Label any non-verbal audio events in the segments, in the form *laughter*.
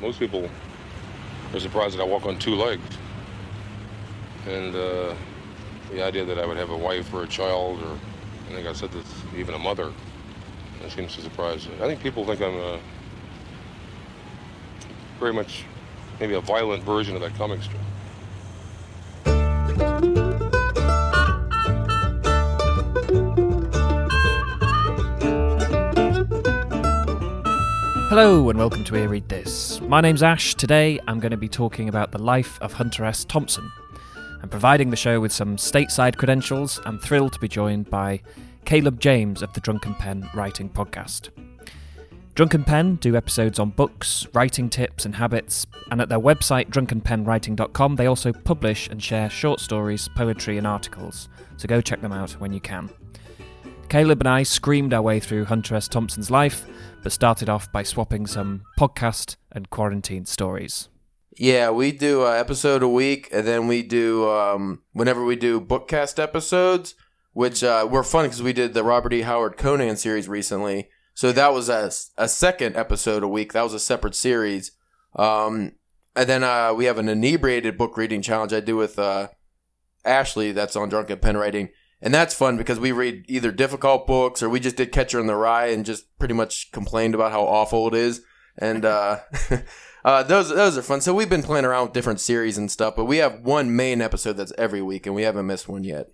most people are surprised that I walk on two legs. And uh, the idea that I would have a wife or a child, or I think I said this, even a mother, that seems to surprise. I think people think I'm a very much maybe a violent version of that comic strip. Hello and welcome to Ear Read This. My name's Ash. Today I'm going to be talking about the life of Hunter S. Thompson. And providing the show with some stateside credentials, I'm thrilled to be joined by Caleb James of the Drunken Pen Writing Podcast. Drunken Pen do episodes on books, writing tips, and habits, and at their website, drunkenpenwriting.com, they also publish and share short stories, poetry, and articles. So go check them out when you can. Caleb and I screamed our way through Hunter S. Thompson's life, but started off by swapping some podcast and quarantine stories. Yeah, we do an episode a week, and then we do um, whenever we do bookcast episodes, which uh, were fun because we did the Robert E. Howard Conan series recently. So that was a, a second episode a week. That was a separate series. Um, and then uh, we have an inebriated book reading challenge I do with uh, Ashley. That's on Drunken Pen Writing. And that's fun because we read either difficult books or we just did Catcher in the Rye and just pretty much complained about how awful it is. And uh, *laughs* uh, those those are fun. So we've been playing around with different series and stuff, but we have one main episode that's every week, and we haven't missed one yet.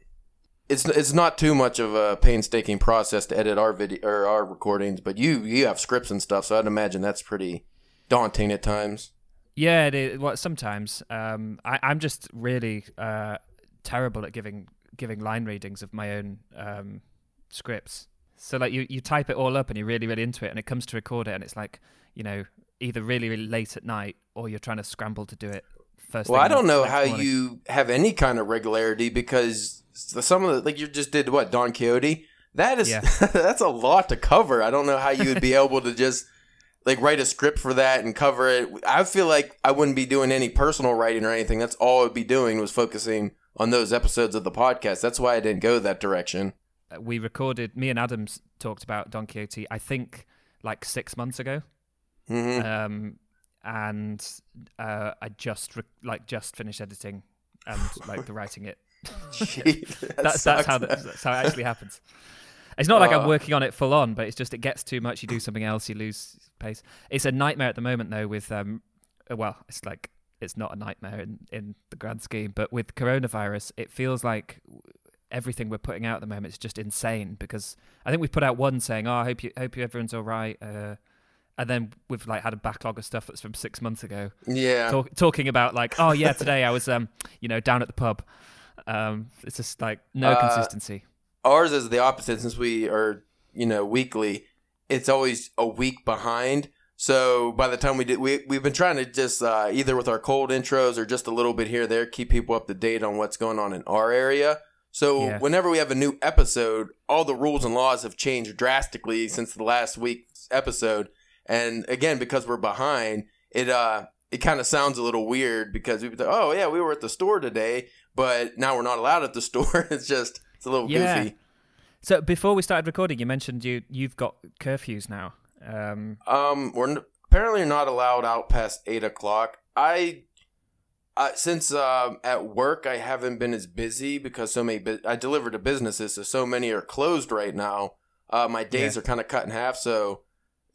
It's it's not too much of a painstaking process to edit our video or our recordings, but you you have scripts and stuff, so I'd imagine that's pretty daunting at times. Yeah, it is. Well, sometimes um, I, I'm just really uh, terrible at giving giving line readings of my own um, scripts. So like you, you type it all up and you're really really into it, and it comes to record it, and it's like you know either really really late at night or you're trying to scramble to do it first. Well, I don't know how morning. you have any kind of regularity because some of the like you just did what Don Quixote. That is Yeah. *laughs* that's a lot to cover. I don't know how you would be able to just like write a script for that and cover it. I feel like I wouldn't be doing any personal writing or anything. That's all I would be doing was focusing on those episodes of the podcast. That's why I didn't go that direction. Uh, we recorded. Me and Adams talked about Don Quixote. I think like six months ago. hmm um, and uh, I just re- like just finished editing and like the writing it. *laughs* *laughs* that That's that's how that, that's how it actually happens. It's not like I'm Uh. working on it full on, but it's just it gets too much. You do something else, you lose pace. It's a nightmare at the moment though. With um, uh, well, it's like it's not a nightmare in in the grand scheme, but with coronavirus, it feels like everything we're putting out at the moment is just insane because I think we've put out one saying, "Oh, I hope you hope you everyone's all right," uh, and then we've like had a backlog of stuff that's from six months ago, yeah. talk, talking about like, "Oh yeah, today I was um, you know, down at the pub." Um, it's just like no Uh, consistency. ours is the opposite since we are you know weekly it's always a week behind so by the time we did we, we've been trying to just uh, either with our cold intros or just a little bit here there keep people up to date on what's going on in our area so Yeah. whenever we have a new episode all the rules and laws have changed drastically since the last week's episode and again because we're behind it uh it kind of sounds a little weird because we've been oh yeah we were at the store today but now we're not allowed at the *laughs* store it's just it's a little Yeah. goofy So before we started recording, you mentioned you you've got curfews now. Um, Um, we're n- apparently not allowed out past eight o'clock. I, uh, since um at work I haven't been as busy because so many. Bu- I deliver to businesses, so so many are closed right now. Uh, my days Yeah. are kind of cut in half. So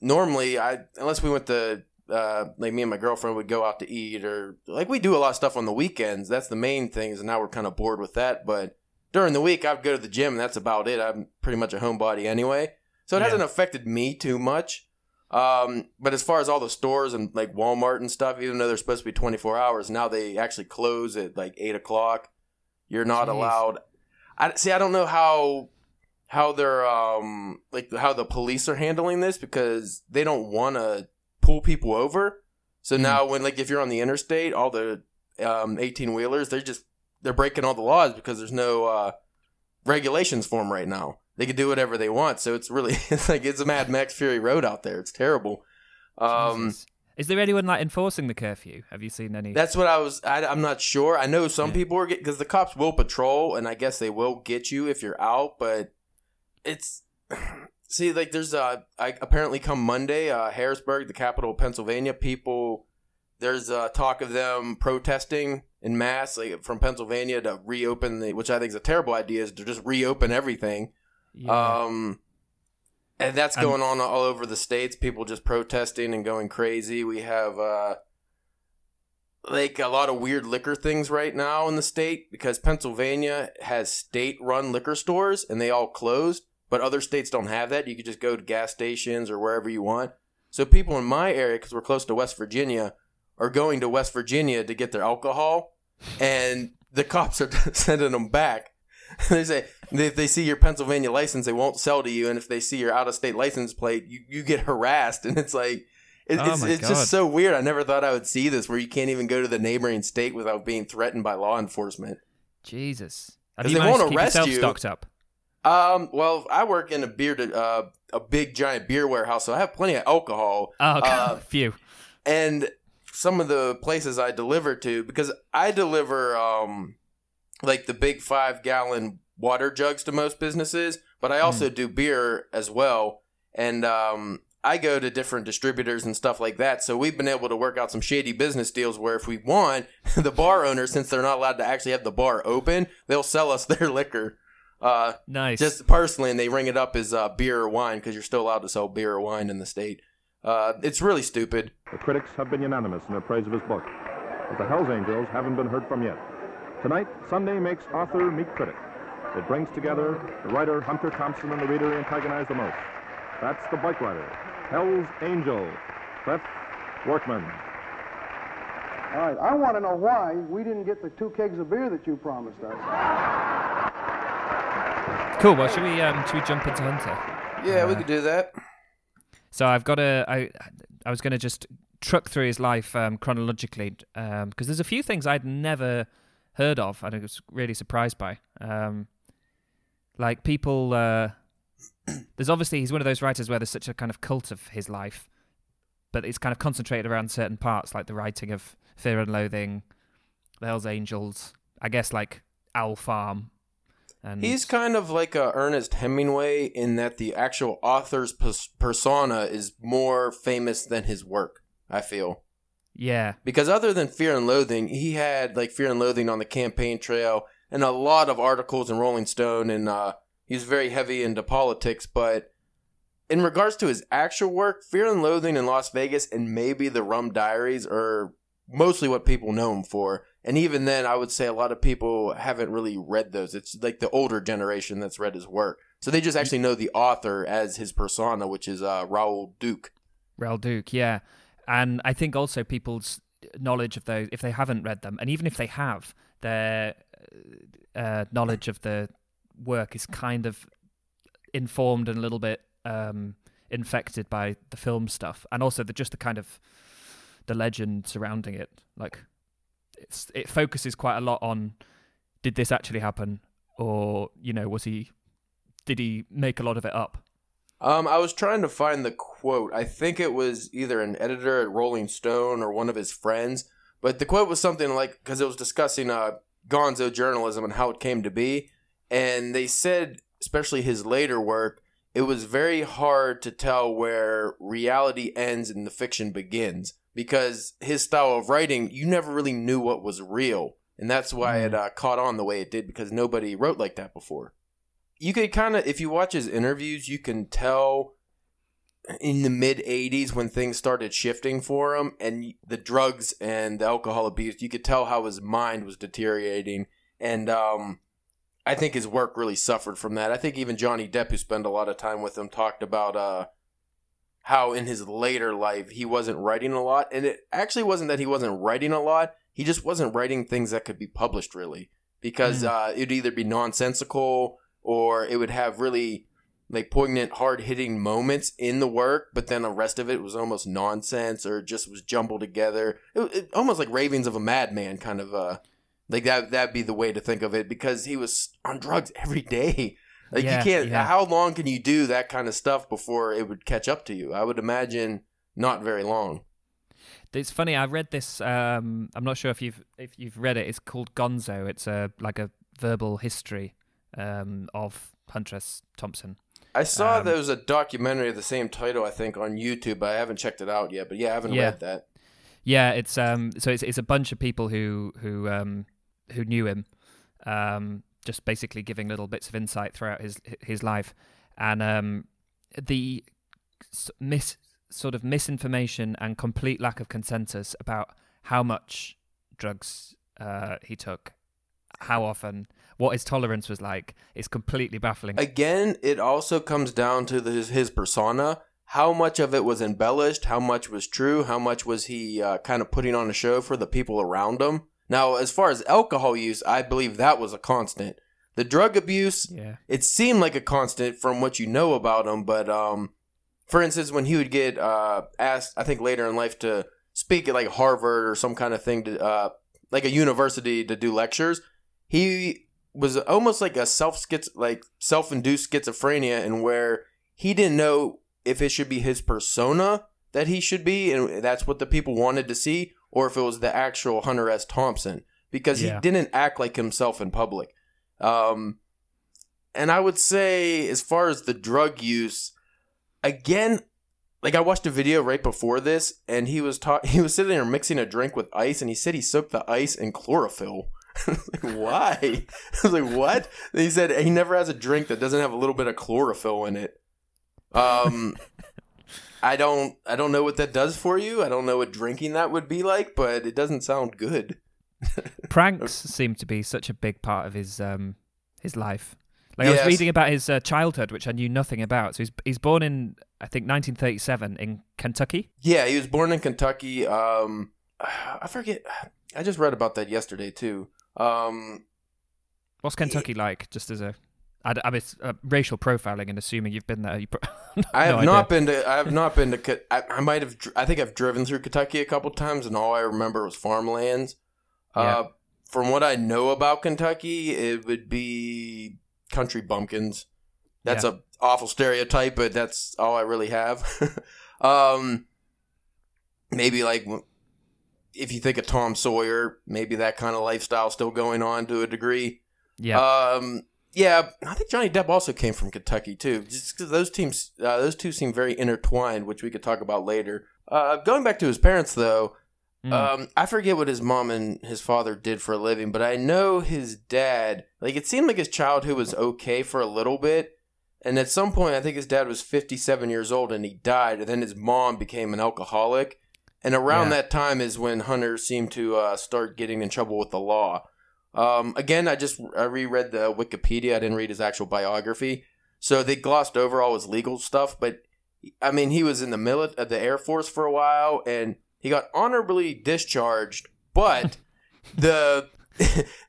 normally, I unless we went to uh, like me and my girlfriend would go out to eat or like we do a lot of stuff on the weekends. That's the main thing. Is now we're kind of bored with that, but. During the week, I'd go to the gym, and that's about it. I'm pretty much a homebody anyway, so it Yeah. hasn't affected me too much. Um, but as far as all the stores and like Walmart and stuff, even though they're supposed to be 24 hours, now they actually close at like eight o'clock. You're not Jeez. allowed. I see. I don't know how how they're um like how the police are handling this because they don't want to pull people over. So Hmm. now when like if you're on the interstate, all the um 18 wheelers, they're just they're breaking all the laws because there's no uh regulations for them right now. They can do whatever they want. So it's really *laughs* it's like it's a Mad Max Fury Road out there. It's terrible. Um, Is there anyone like enforcing the curfew? Have you seen any? That's what I was. I, I'm not sure. I know some Yeah. people are getting because the cops will patrol, and I guess they will get you if you're out. But it's *sighs* see, like there's uh, I, apparently come Monday, uh, Harrisburg, the capital of Pennsylvania, people there's uh, talk of them protesting in mass, like from Pennsylvania, to reopen the, which I think is a terrible idea, is to just reopen everything. Yeah. Um, and that's going on all over the states. People just protesting and going crazy. We have uh, like a lot of weird liquor things right now in the state because Pennsylvania has state-run liquor stores and they all closed, but other states don't have that. You could just go to gas stations or wherever you want. So people in my area, because we're close to West Virginia, are going to West Virginia to get their alcohol, and the cops are *laughs* sending them back. *laughs* they say if they see your Pennsylvania license, they won't sell to you, and if they see your out of state license plate, you, you get *laughs* harassed, and it's like it, Oh it's it's just so weird. I never thought I would see this where you can't even go to the neighboring state without being threatened by law enforcement. Jesus. Have 'Cause you they won't arrest you. stocked up? Um, well, I work in a beer uh, a big giant beer warehouse, so I have plenty of alcohol. Oh, okay. Uh, *laughs* Phew. and some of the places I deliver to because I deliver um like the big five gallon water jugs to most businesses, but I also do beer as well, and um. I go to different distributors and stuff like that. So we've been able to work out some shady business deals where if we want, *laughs* the bar owners, since they're not allowed to actually have the bar open, they'll sell us *laughs* their liquor. Uh, Nice. just personally, and they ring it up as uh, beer or wine because you're still allowed to sell beer or wine in the state. Uh, it's really stupid. The critics have been unanimous in their praise of his book, but the Hells Angels haven't been heard from yet. Tonight, Sunday makes author meet critic. It brings together the writer Hunter Thompson and the reader he antagonized the most. That's the bike rider, Hell's Angel, Cliff Workman. All right, I want to know why we didn't get the two kegs of beer that you promised us. cool. Well, should we um, should we jump into Hunter? Yeah, we Uh, could do that. So I've got a. I I was going to just truck through his life um, chronologically because there's a few things I'd never heard of and I was really surprised by. Um, like people, uh, there's obviously he's one of those writers where there's such a kind of cult of his life, but it's kind of concentrated around certain parts, like the writing of Fear and Loathing, The Hell's Angels, I guess like Owl Farm. And He's kind of like a Ernest Hemingway in that the actual author's pers- persona is more famous than his work. I feel yeah, because other than Fear and Loathing, he had like Fear and Loathing on the campaign trail and a lot of articles in Rolling Stone, and uh, he's very heavy into politics. But in regards to his actual work, Fear and Loathing in Las Vegas and maybe the Rum Diaries are mostly what people know him for. And even then, I would say a lot of people haven't really read those. It's like the older generation that's read his work. So they just actually know the author as his persona, which is uh, Raoul Duke. Raoul Duke, yeah. And I think also people's knowledge of those, if they haven't read them, and even if they have, their uh, knowledge of the work is kind of informed and a little bit um, infected by the film stuff, and also the just the kind of the legend surrounding it. Like, it focuses quite a lot on did this actually happen, or you know, was he did he make a lot of it up? Um, I was trying to find the quote. I think it was either an editor at Rolling Stone or one of his friends, but the quote was something like because it was discussing uh, Gonzo journalism and how it came to be, and they said, especially his later work, it was very hard to tell where reality ends and the fiction begins because his style of writing, you never really knew what was real, and that's why it uh, caught on the way it did because nobody wrote like that before. You could kind of if you watch his interviews you can tell in the mid 80s when things started shifting for him and the drugs and the alcohol abuse you could tell how his mind was deteriorating. And um i think his work really suffered from that. I think even johnny depp who spent a lot of time with him talked about uh how in his later life he wasn't writing a lot. And it actually wasn't that he wasn't writing a lot. He just wasn't writing things that could be published really because uh, it'd either be nonsensical or it would have really like poignant, hard hitting moments in the work, but then the rest of it was almost nonsense or just was jumbled together. It, it, almost like ravings of a madman, kind of. Uh, like that. That'd be the way to think of it because he was on drugs every day. *laughs* Like Yeah, you can't. yeah. How long can you do that kind of stuff before it would catch up to you? I would imagine not very long. It's funny. I read this. Um, I'm not sure if you've if you've read it. It's called Gonzo. It's a like a verbal history um, of Hunter S. Thompson. I saw Um, there was a documentary of the same title, I think, on YouTube, but I haven't checked it out yet. But yeah, I haven't Yeah. read that. Yeah, it's um so it's it's a bunch of people who who um who knew him, um just basically giving little bits of insight throughout his his life, and um the mis sort of misinformation and complete lack of consensus about how much drugs uh he took, how often, what his tolerance was like is completely baffling. Again, it also comes down to the, his, his persona. How much of it was embellished? How much was true? How much was he uh, kind of putting on a show for the people around him? Now, as far as alcohol use, I believe that was a constant. The drug abuse, yeah. it seemed like a constant from what you know about him. But um, for instance, when he would get uh, asked, I think later in life to speak at like Harvard or some kind of thing to uh, like a university to do lectures, he was almost like a self schiz- like self induced schizophrenia, and where he didn't know if it should be his persona that he should be, and that's what the people wanted to see, or if it was the actual Hunter S. Thompson, because Yeah. he didn't act like himself in public. Um, and I would say, as far as the drug use, again, like I watched a video right before this, and he was ta- he was sitting there mixing a drink with ice, and he said he soaked the ice in chlorophyll. *laughs* like, why? I was like, what? And he said he never has a drink that doesn't have a little bit of chlorophyll in it. Um, I don't, I don't know what that does for you. I don't know what drinking that would be like, but it doesn't sound good. *laughs* pranks seem to be such a big part of his um his life. Like I was reading about his uh, childhood, which I knew nothing about. So he's he's born in I think 1937 in Kentucky. Yeah, he was born in Kentucky. Um, *sighs* I forget. I just read about that yesterday too. Um, What's Kentucky like? Just as a I, I mean, uh, racial profiling and assuming you've been there. You pro- *laughs* I have no not been to. I have not been to. I, I might have. I think I've driven through Kentucky a couple times, and all I remember was farmlands. Uh, from what I know about Kentucky, it would be country bumpkins. That's Yeah. a awful stereotype, but that's all I really have. *laughs* um, maybe like if you think of Tom Sawyer, maybe that kind of lifestyle still going on to a degree. Yeah, Um, yeah, I think Johnny Depp also came from Kentucky too. Just because those teams, uh, those two seem very intertwined, which we could talk about later. Uh, going back to his parents, though, Mm. um, I forget what his mom and his father did for a living, but I know his dad. Like it seemed like his childhood was okay for a little bit, and at some point, I think his dad was fifty-seven years old and he died, and then his mom became an alcoholic. And around Yeah. that time is when Hunter seemed to uh, start getting in trouble with the law. Um, again, I just I reread the Wikipedia. I didn't read his actual biography, so they glossed over all his legal stuff. But I mean, he was in the mili- uh, the Air Force for a while, and he got honorably discharged. But *laughs* the, *laughs*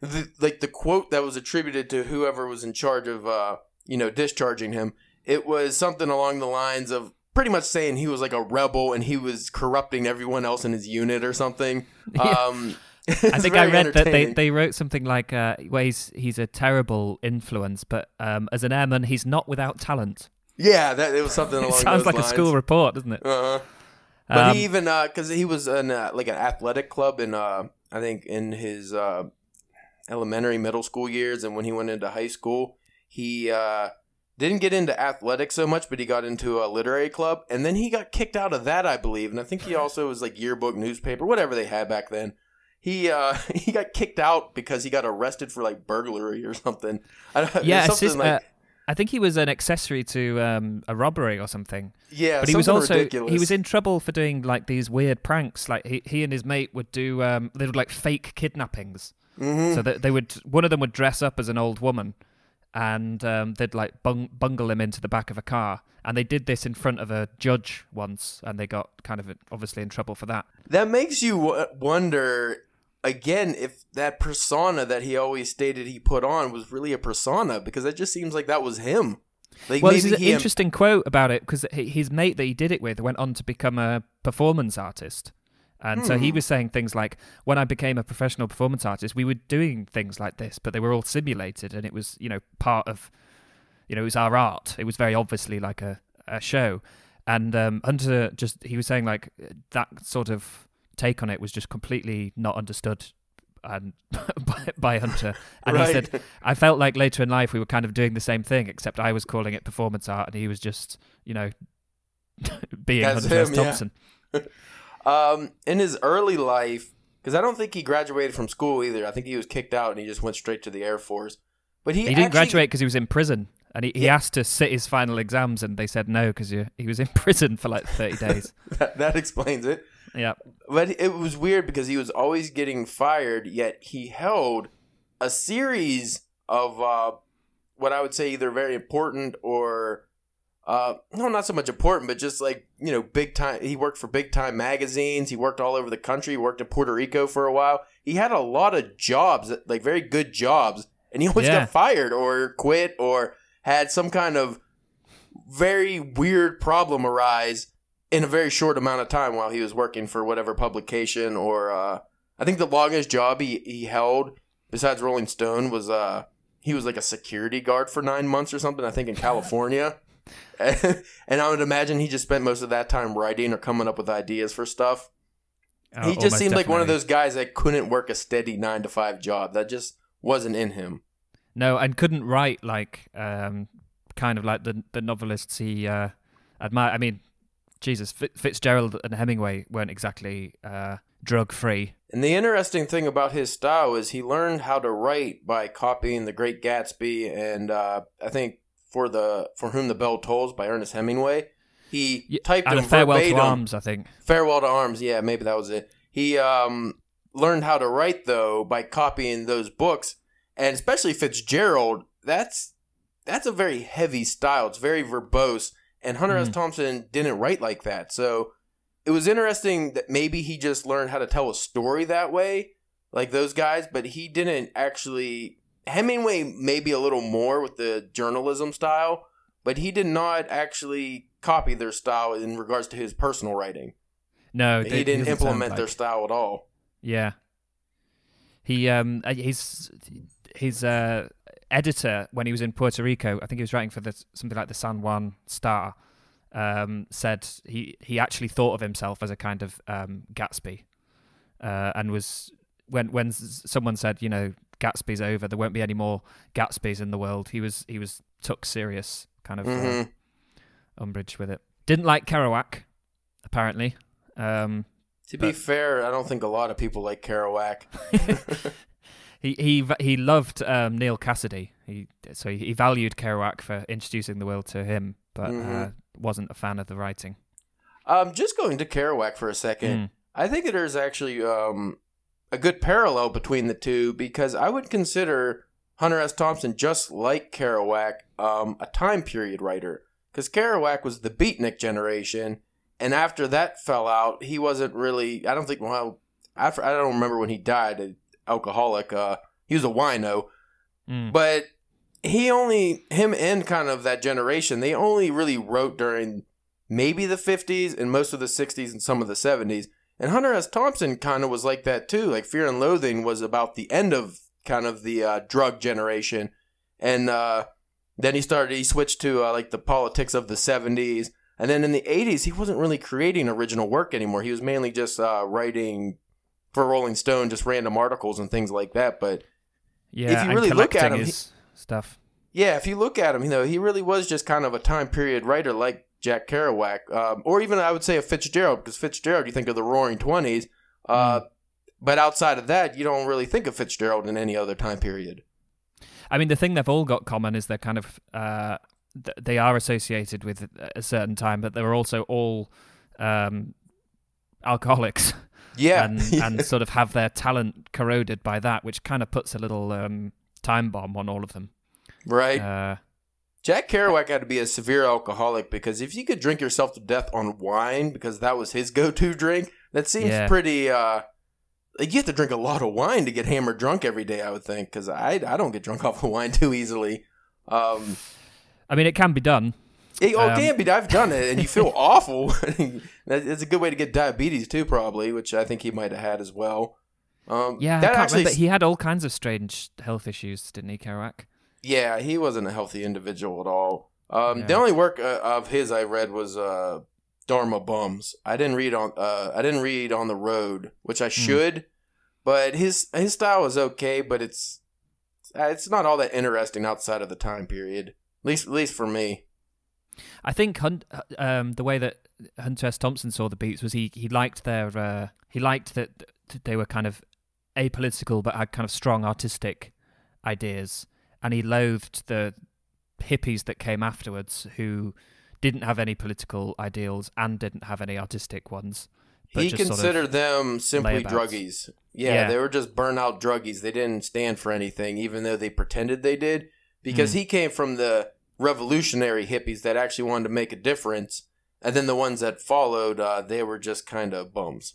the like the quote that was attributed to whoever was in charge of uh, you know discharging him, it was something along the lines of pretty much saying he was like a rebel and he was corrupting everyone else in his unit or something. *laughs* Um, *laughs* I think I read that they, they wrote something like, uh, well, he's, he's a terrible influence, but um, as an airman, he's not without talent. Yeah, that it was something *laughs* It along sounds those like lines. a school report, doesn't it? Uh-huh. But Um, he even because he was in uh, like an athletic club in uh, I think in his uh, elementary middle school years, and when he went into high school, he uh, didn't get into athletics so much, but he got into a literary club, and then he got kicked out of that, I believe, and I think he also was like yearbook newspaper, whatever they had back then. He uh, *laughs* he got kicked out because he got arrested for like burglary or something. *laughs* I don't, yeah, something assist- like uh, I think he was an accessory to um, a robbery or something. yeah, but he was also ridiculous. he was in trouble for doing like these weird pranks. Like he, he and his mate would do um, they would like fake kidnappings. Mhm. So that they would one of them would dress up as an old woman, and um, they'd like bung- bungle him into the back of a car. And they did this in front of a judge once, and they got kind of obviously in trouble for that. That makes you w- wonder again if that persona that he always stated he put on was really a persona because it just seems like that was him. Like Well, maybe there's an interesting quote about it because his mate that he did it with went on to become a performance artist. And so he Hmm. was saying things like, when I became a professional performance artist, we were doing things like this, but they were all simulated and it was, you know, part of, you know, it was our art. It was very obviously like a, a show. And um, Hunter just, he was saying like that sort of take on it was just completely not understood and *laughs* by, by Hunter. And he said, I felt like later in life we were kind of doing the same thing, except I was calling it performance art and he was just, you know, *laughs* being That's Hunter S. Thompson. yeah. *laughs* Um, in his early life, because I don't think he graduated from school either. I think he was kicked out and he just went straight to the Air Force. But he, He didn't actually- graduate because he was in prison, and he, he asked to sit his final exams, and they said no because he was in *laughs* prison for like thirty *laughs* days. That, that explains it. yeah, But it was weird because he was always getting fired, yet he held a series of uh, what I would say either very important or uh, no, not so much important, but just like you know, big time. He worked for big time magazines. He worked all over the country. He worked in Puerto Rico for a while. He had a lot of jobs, like very good jobs, and he always Yeah. got fired or quit or had some kind of very weird problem arise in a very short amount of time while he was working for whatever publication or uh, I think the longest job he, he held besides Rolling Stone was uh he was like a security guard for nine months or something I think in California *laughs* and I would imagine he just spent most of that time writing or coming up with ideas for stuff Uh, he just seemed like one of those guys that couldn't work a steady nine to five job that just wasn't in him No, and couldn't write like um, kind of like the the novelists he uh, admired. I mean, Jesus, Fi- Fitzgerald and Hemingway weren't exactly uh, drug free. And the interesting thing about his style is he learned how to write by copying The Great Gatsby and uh, I think for the for whom the bell tolls by Ernest Hemingway. He typed and farewell verbatim. to arms, I think. Farewell to Arms. Yeah, maybe that was it. He um, learned how to write though by copying those books, and especially Fitzgerald. That's that's a very heavy style. It's very verbose, and Hunter S. Mhm. Thompson didn't write like that. So it was interesting that maybe he just learned how to tell a story that way, like those guys, but he didn't actually. Hemingway maybe a little more with the journalism style, but he did not actually copy their style in regards to his personal writing. No, He didn't implement their style at all. Yeah. He um uh, he's his uh editor when he was in Puerto Rico, I think he was writing for the something like the San Juan Star, um, said he he actually thought of himself as a kind of um Gatsby. Uh, and was when when someone said, you know, Gatsby's over, there won't be any more Gatsbys in the world. He was he was took serious kind of uh, Mhm. umbrage with it. Didn't like Kerouac, apparently. Um, To be fair, I don't think a lot of people like Kerouac. *laughs* *laughs* he he he loved um, Neal Cassady. He so he valued Kerouac for introducing the world to him, but uh, Mhm. wasn't a fan of the writing. Um, just going to Kerouac for a second, Mm. I think there's actually um, a good parallel between the two because I would consider Hunter S. Thompson just like Kerouac um, a time period writer because Kerouac was the beatnik generation, and after that fell out, he wasn't really. I don't think. Well, after I don't remember when he died, an alcoholic. Uh, he was a wino. Mm. But he only him and kind of that generation, they only really wrote during maybe the 50s and most of the 60s and some of the 70s. And Hunter S. Thompson kind of was like that too. Like Fear and Loathing was about the end of kind of the uh, drug generation, and uh, then he started. He switched to uh, like the politics of the 70s, and then in the 80s he wasn't really creating original work anymore. He was mainly just uh, writing for Rolling Stone, just random articles and things like that. But Yeah, if you really look at him, his stuff. yeah, if you look at him, you know, he really was just kind of a time period writer like Jack Kerouac, um, or even I would say a Fitzgerald, because Fitzgerald, you think of the Roaring Twenties, uh, but outside of that, you don't really think of Fitzgerald in any other time period. I mean, the thing they've all got common is they're kind of uh, th- they are associated with a certain time, but they're also all um, alcoholics *laughs* Yeah, and *laughs* and sort of have their talent corroded by that, which kind of puts a little um, time bomb on all of them. right. Uh, Jack Kerouac had to be a severe alcoholic because if you could drink yourself to death on wine, because that was his *laughs* go-to drink, that seems Yeah. pretty. Uh, like you have to drink a lot of wine to get hammered drunk every day. I would think because I I don't get drunk *laughs* off of wine too easily. Um, I mean, it can be done. It, oh, Um, can be. I've done it, and you feel *laughs* awful. It's a good way to get diabetes too, probably, which I think he might have had as well. Um, Yeah, that actually. remember. He had all kinds of strange health issues, didn't he, Kerouac? Yeah, he wasn't a healthy individual at all. Um, The only work uh, of his I read was uh, Dharma Bums. I didn't read on. Uh, I didn't read on the road, which Hmm. I should. But his his style is okay, but it's uh, it's not all that interesting outside of the time period. At least, at least for me. I think Hunt, um, the way that Hunter S. Thompson saw the Beats was he he liked their uh, he liked that they were kind of apolitical but had kind of strong artistic ideas, and he loathed the hippies that came afterwards who didn't have any political ideals and didn't have any artistic ones. He just sort of- considered them simply layabouts. druggies. Yeah, Yeah. they were just burnout druggies. They didn't stand for anything, even though they pretended they did. Because Hmm. he came from the revolutionary hippies that actually wanted to make a difference, and then the ones that followed, uh, they were just kind of bums.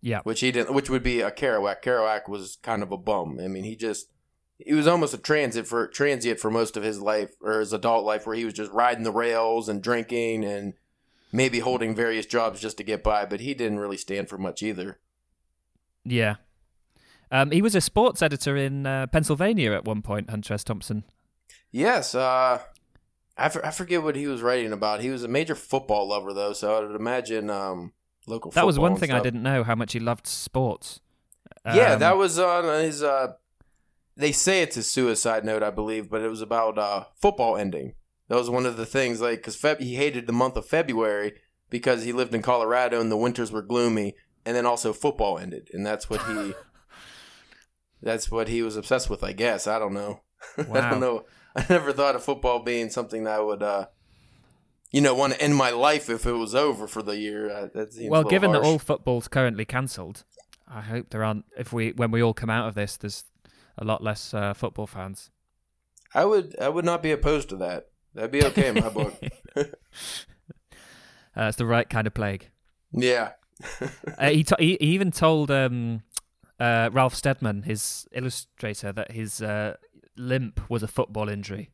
yeah, Which he didn't. Which would be a Kerouac. Kerouac was kind of a bum. I mean, he just he was almost a transit for transient for most of his life or his adult life, where he was just riding the rails and drinking and maybe holding various jobs just to get by. But he didn't really stand for much either. yeah. Um, he was a sports editor in uh, Pennsylvania at one point. Hunter S. Thompson. Yes, uh, I, for, I forget what he was writing about. He was a major football lover, though, so I would imagine um, local. That was one thing I didn't know how much he loved sports. yeah, Um, that was on his. Uh, they say it's a suicide note, I believe, but it was about uh, football ending. That was one of the things, like, because Feb- he hated the month of February because he lived in Colorado and the winters were gloomy, and then also football ended, and that's what he. *laughs* that's what he was obsessed with, I guess. I don't know. *laughs* I don't know. I never thought of football being something that I would, uh, you know, want to end my life if it was over for the year. Uh, that seems well, given that all football's currently cancelled, I hope there aren't. If we when we all come out of this, there's a lot less uh, football fans. I would, I would not be opposed to that. That'd be okay in my book. *laughs* *laughs* Uh, it's the right kind of plague. Yeah. *laughs* Uh, he, to- he he even told um, uh, Ralph Steadman, his illustrator, that his uh, limp was a football injury.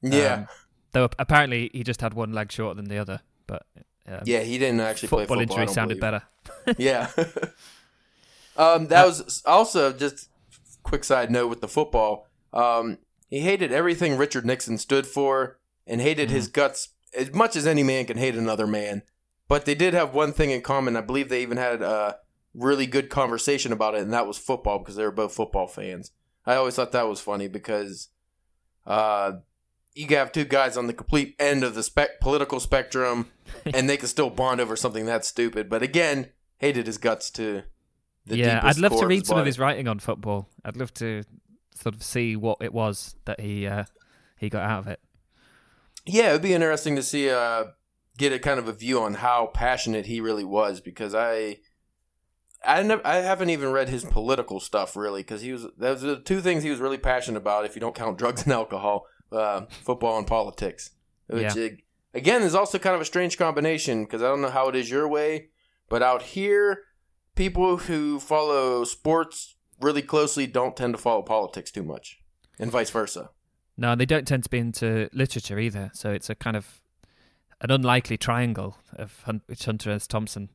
Yeah. Um, though apparently he just had one leg shorter than the other. But um, yeah, he didn't actually play football football. Injury sounded believe. better. Yeah. um, that was also just quick side note with the football. Um, he hated everything Richard Nixon stood for and hated his Mm-hmm. guts as much as any man can hate another man. But they did have one thing in common. I believe they even had a really good conversation about it, and that was football because they were both football fans. I always thought that was funny because uh, you have two guys on the complete end of the spec- political spectrum, *laughs* and they can still bond over something that stupid. But again, hated his guts to the yeah, I'd love to read some of his writing on football. I'd love to sort of see what it was that he uh, he got out of it. Yeah, it'd be interesting to see uh get a kind of a view on how passionate he really was because I I never I haven't even read his political stuff really because he was those are the two things he was really passionate about if you don't count *laughs* drugs and alcohol, uh, football and politics. Which Yeah. again is also kind of a strange combination because I don't know how it is your way, but out here people who follow sports really closely don't tend to follow politics too much and vice versa. No, they don't tend to be into literature either. So it's a kind of an unlikely triangle of Hun- which Hunter S. Thompson.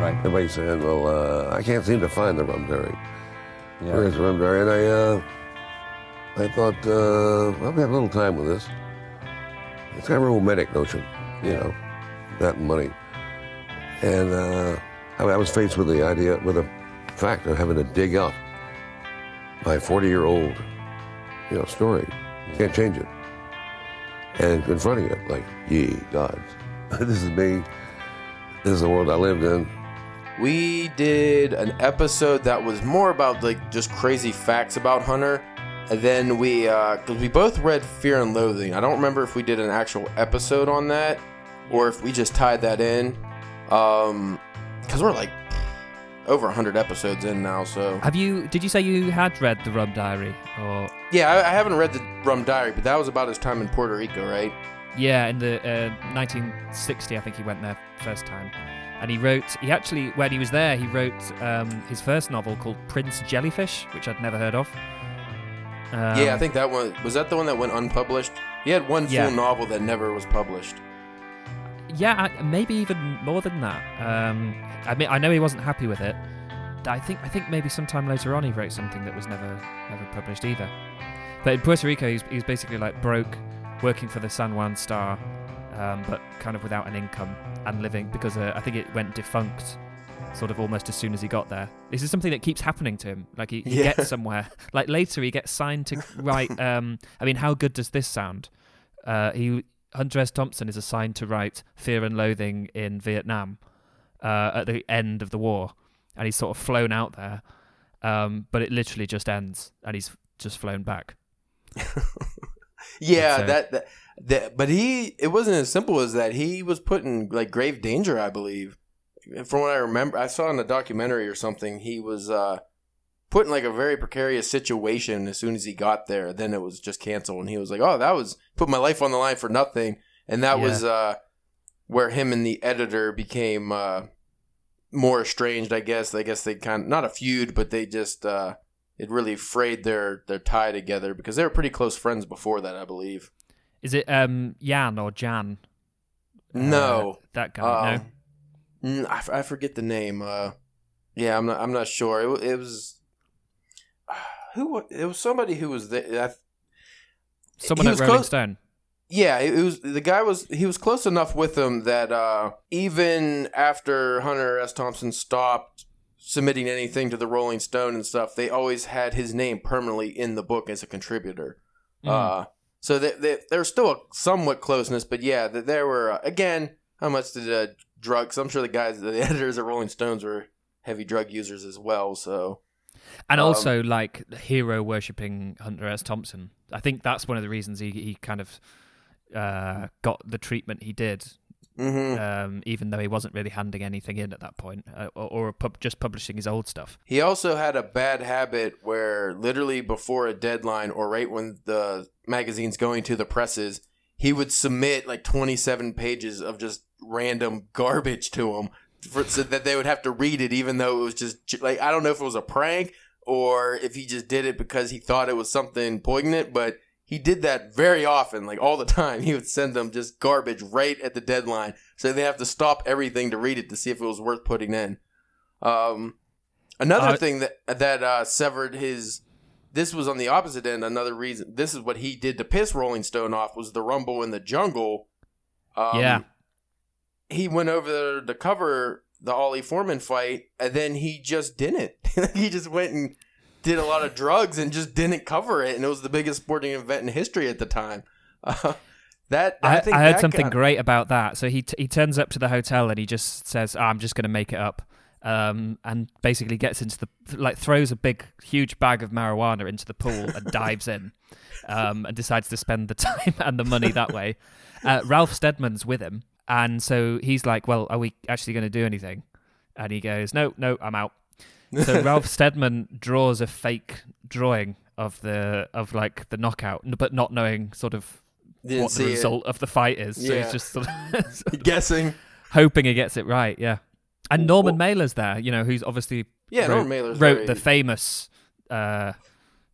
Right. Everybody said, well, uh, I can't seem to find the rum diary. Yeah. Where's the rum diary? And I, uh, I thought, uh, well, we have a little time with this. It's kind of a romantic notion, you know, that money. And uh, I, I was faced with the idea, with the fact of having to dig up my 40-year-old, you know, story. Can't change it. And confronting it, like, ye gods, *laughs* this is me. This is the world I lived in. We did an episode that was more about like just crazy facts about Hunter, then we because we both read Fear and Loathing. I don't remember if we did an actual episode on that or if we just tied that in. Um, because we're like over hundred episodes in now, so Have you? Did you say you had read the Rum Diary? Or yeah, I, I haven't read the Rum Diary, but that was about his time in Puerto Rico, right? yeah, in the uh, 1960, I think he went there first time, and he wrote. He actually, when he was there, he wrote um, his first novel called Prince Jellyfish, which I'd never heard of. Um, yeah, I think that one was that the one that went unpublished. He had one full novel that never was published. Yeah, maybe even more than that. Um, I mean, I know he wasn't happy with it. I think I think maybe sometime later on he wrote something that was never never published either. But in Puerto Rico, he's, he's basically like broke, working for the San Juan Star, um, but kind of without an income and living because uh, I think it went defunct sort of almost as soon as he got there. This is something that keeps happening to him. Like he, he Yeah. gets somewhere. *laughs* Like later, he gets signed to *laughs* write. Um, I mean, how good does this sound? Uh, he Hunter S. Thompson is assigned to write Fear and Loathing in Vietnam uh, at the end of the war, and he's sort of flown out there. Um, but it literally just ends, and he's just flown back. Yeah, So- that, that that but he it wasn't as simple as that. He was put in like grave danger, I believe. From what I remember, I saw in a documentary or something, he was uh put in like a very precarious situation as soon as he got there. Then it was just canceled and he was like, "Oh, that was put my life on the line for nothing." And that Yeah. was uh where him and the editor became uh more estranged, I guess. I guess they kind of not a feud, but they just uh it really frayed their their tie together because they were pretty close friends before that, I believe. Is it um, Jan or Jan? Uh, No, that guy. Um, mm, I, f- I forget the name. Uh, yeah, I'm not. I'm not sure. It, it was *sighs* who? It was somebody who was there. I, someone at Rolling close- Stone. yeah, it was the guy was he was close enough with him that uh, even after Hunter S. Thompson stopped submitting anything to the Rolling Stone and stuff, they always had his name permanently in the book as a contributor. Mm. Uh, so they, they, there's still a somewhat closeness, but yeah, th- there were uh, again. How much did uh, drugs? I'm sure the guys, the *laughs* editors at Rolling Stones were heavy drug users as well. So and um, also like hero worshipping Hunter S. Thompson. I think that's one of the reasons he he kind of uh, got the treatment he did, mhm. um, even though he wasn't really handing anything in at that point, uh, or, or pub- just publishing his old stuff. he also had a bad habit where literally before a deadline or right when the magazine's going to the presses, he would submit like 27 pages of just random *laughs* garbage to them for, so that they would have to read it, even though it was just like I don't know if it was a prank or if he just did it because he thought it was something poignant, but he did that very often, like all the time. He would send them just garbage right at the deadline, so they have to stop everything to read it to see if it was worth putting in. Um, another Uh, thing that that uh, severed his. This was on the opposite end. Another reason. This is what he did to piss Rolling Stone off was the Rumble in the Jungle. Um, Yeah. he went over there to cover the Ali Foreman fight, and then he just didn't. *laughs* he just went and did a lot of drugs and just didn't cover it, and it was the biggest sporting event in history at the time. Uh, *laughs* that I, I, think I heard something great about that. So he t- he turns up to the hotel and he just says, "I'm just going to make it up," um, and basically gets into the like throws a big huge bag of marijuana into the pool and *laughs* dives in, um, and decides to spend the *laughs* time and the money that way. Uh, Ralph Steadman's with him, and so he's like, "Well, are we actually going to do anything?" And he goes, "No, no, I'm out." So *laughs* Ralph Steadman draws a fake drawing of the of like the knockout, but not knowing sort of Didn't what the see it. result of the fight is. So Yeah. he's just sort of guessing. hoping he gets it right. Yeah. And Norman Mailer's there, you know, who's obviously Yeah, wrote, Norman Mailer's wrote very- the famous uh,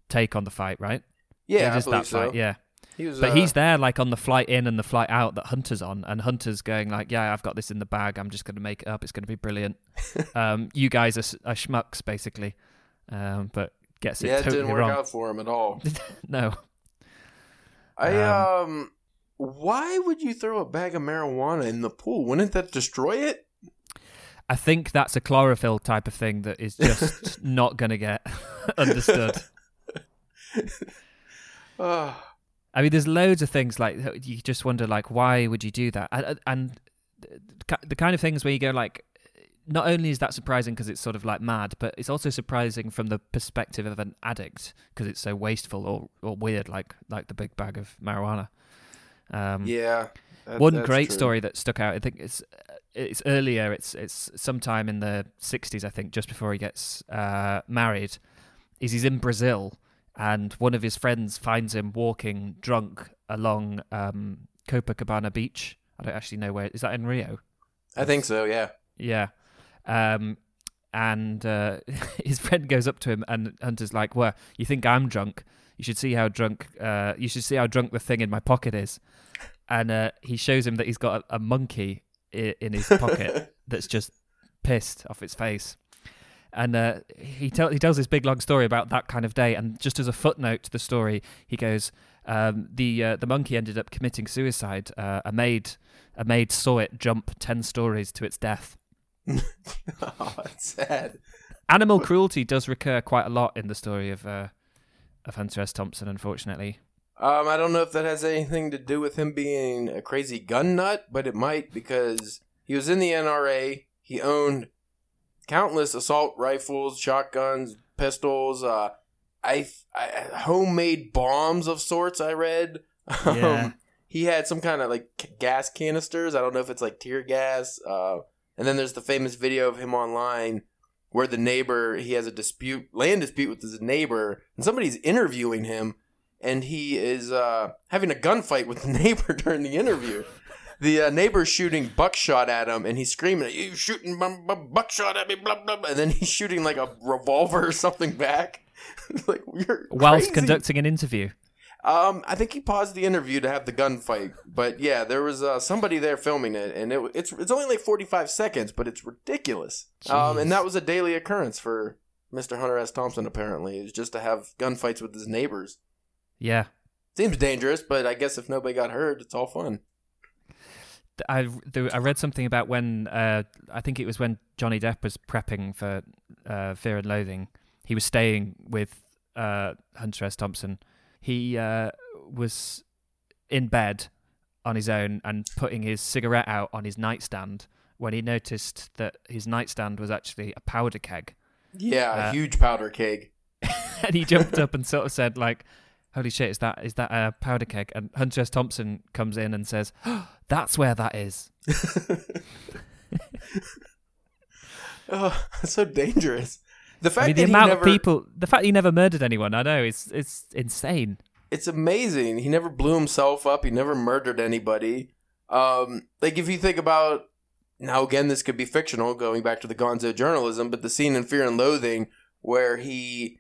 take on the fight, right? Yeah, I just that so. fight. Yeah. He was, But uh, he's there, like on the flight in and the flight out that Hunter's on, and Hunter's going like, "Yeah, I've got this in the bag. I'm just going to make it up. It's going to be brilliant." *laughs* um, you guys are, are schmucks, basically, um, but gets it yeah, it totally didn't work wrong. out for him at all. *laughs* no, I Um, um, why would you throw a bag of marijuana in the pool? Wouldn't that destroy it? I think that's a chlorophyll type of thing that is just *laughs* not going to get *laughs* understood. Uh, *laughs* I mean, there's loads of things like you just wonder, like, why would you do that? And, and the kind of things where you go, like, not only is that surprising because it's sort of like mad, but it's also surprising from the perspective of an addict because it's so wasteful or, or weird, like like the big bag of marijuana. Um, yeah. that- one great true. story that stuck out. I think it's it's earlier. It's it's sometime in the '60s, I think, just before he gets uh, married. Is he's in Brazil, and one of his friends finds him walking drunk along um, Copacabana Beach. I don't actually know where. Is that in Rio? I think so. Yeah. Yeah. Um, and uh, *laughs* his friend goes up to him, and Hunter's like, "Well, you think I'm drunk? You should see how drunk. Uh, you should see how drunk the thing in my pocket is." And uh, he shows him that he's got a, a monkey in his pocket *laughs* that's just pissed off its face. And uh, he tell he tells this big long story about that kind of day. And just as a footnote to the story, he goes, um, "the uh, the monkey ended up committing suicide. Uh, a maid a maid saw it jump ten stories to its death." *laughs* oh, it's sad. Animal cruelty does recur quite a lot in the story of uh, of Hunter S. Thompson, unfortunately. Um, I don't know if that has anything to do with him being a crazy gun nut, but it might because he was in the NRA. He owned countless assault rifles, shotguns, pistols, uh, I, I homemade bombs of sorts. I read. *laughs* Yeah. Um, he had some kind of like gas canisters. I don't know if it's like tear gas. Uh, and then there's the famous video of him online where the neighbor he has a dispute, land dispute with his neighbor, and somebody's interviewing him, and he is uh, having a gunfight with the *laughs* neighbor during the interview. The uh, neighbor's shooting buckshot at him, and he's screaming, "You shooting bu- bu- buckshot at me?" Blah blah. And then he's shooting like a revolver or something back. *laughs* like you're Whilst crazy. conducting an interview. Um, I think he paused the interview to have the gunfight, but yeah, there was uh, somebody there filming it, and it, it's it's only like forty five seconds, but it's ridiculous. Um, and that was a daily occurrence for Mister Hunter S. Thompson. Apparently, is just to have gunfights with his neighbors. Yeah. Seems dangerous, but I guess if nobody got hurt, it's all fun. I, I read something about when uh, I think it was when Johnny Depp was prepping for uh, Fear and Loathing. He was staying with uh, Hunter S. Thompson. He uh, was in bed on his own and putting his cigarette out on his nightstand when he noticed that his nightstand was actually a powder keg. Yeah, Uh, a huge powder keg. *laughs* and he jumped up and sort of said like holy shit is that is that a powder keg and hunter s thompson comes in and says *gasps* that's where that is *laughs* Oh, that's so dangerous. The fact i mean the that amount he never, of people the fact he never murdered anyone i know it's it's insane it's amazing. He never blew himself up. He never murdered anybody. Um, like if you think about now, again, this could be fictional, going back to the Gonzo journalism, but the scene in Fear and Loathing where he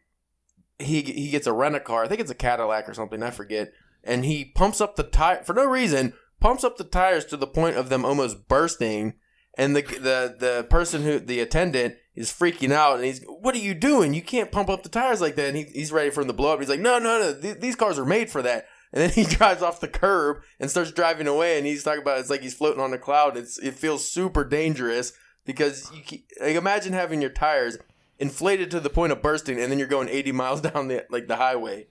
he he gets a rent a car. I think it's a Cadillac or something. I forget. And he pumps up the tire for no reason. Pumps up the tires to the point of them almost bursting. And the the the person who the attendant is freaking out, and he's, "What are you doing? You can't pump up the tires like that." And he, he's ready for him to blow up. He's like, "No, no, no! Th- these cars are made for that." And then he *laughs* drives off the curb and starts driving away. And he's talking about it's like he's floating on a cloud. It's it feels super dangerous because you like imagine having your tires inflated to the point of bursting, and then you're going 80 miles *laughs* down the like the highway.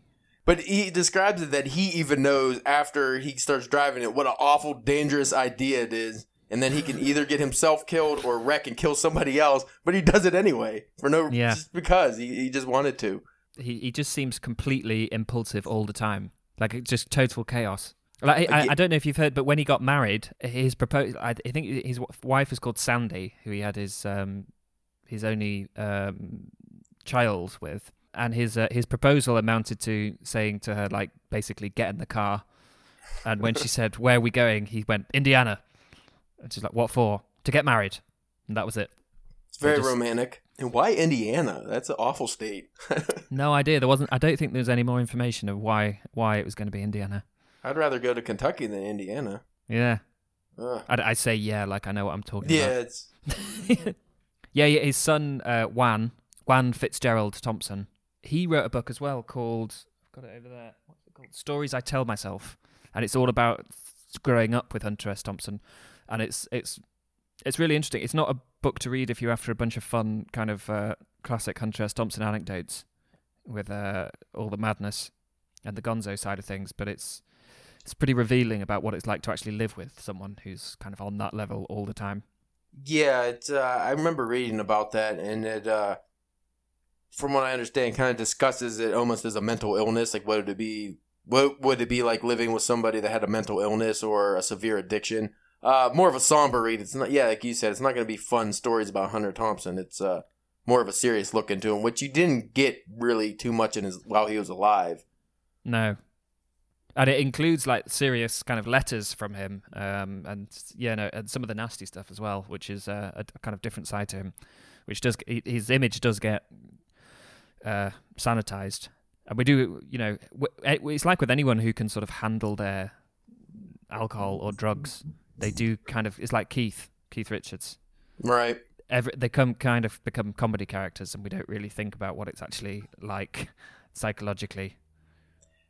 But he describes it that he even knows after he starts driving it what an awful dangerous idea it is. And then he can either get himself killed or wreck and kill somebody else, but he does it anyway for no Yeah. just because he, he just wanted to. he, he just seems completely impulsive all the time like just total chaos like I, I don't know if you've heard but when he got married his proposal I, I think his wife was called sandy who he had his um his only um child with and his uh, his proposal amounted to saying to her like basically get in the car and when she said where are we going he went indiana and she's like what for to get married and that was it It's very just- romantic. And why Indiana? That's an awful state. *laughs* no idea there wasn't i don't think there was any more information of why why it was going to be indiana I'd rather go to Kentucky than Indiana. yeah. I'd, I'd say yeah, like I know what I'm talking Yeah, it's about. *laughs* yeah, yeah. His son uh, Juan Juan Fitzgerald Thompson. He wrote a book as well called I've got it over there. What's it called? Stories I Tell Myself, and it's all about growing up with Hunter S. Thompson, and it's it's it's really interesting. It's not a book to read if you're after a bunch of fun kind of uh, classic Hunter S. Thompson anecdotes with uh, all the madness and the Gonzo side of things, but it's it's pretty revealing about what it's like to actually live with someone who's kind of on that level all the time. Yeah. It's uh, I remember reading about that, and it, uh, from what I understand, kind of discusses it almost as a mental illness. Like, what would it be? What would it be like living with somebody that had a mental illness or a severe addiction? Uh, more of a somber read. It's not, yeah, like you said, it's not going to be fun stories about Hunter Thompson. It's uh, more of a serious look into him, which you didn't get really too much in his while he was alive. No. And it includes like serious kind of letters from him, um, and yeah, no, and some of the nasty stuff as well, which is uh, a, a kind of different side to him, which does his image does get uh, sanitized, and we do, you know, it's like with anyone who can sort of handle their alcohol or drugs, they do kind of. It's like Keith, Keith Richards. Right. Every, they come kind of become comedy characters, and we don't really think about what it's actually like psychologically.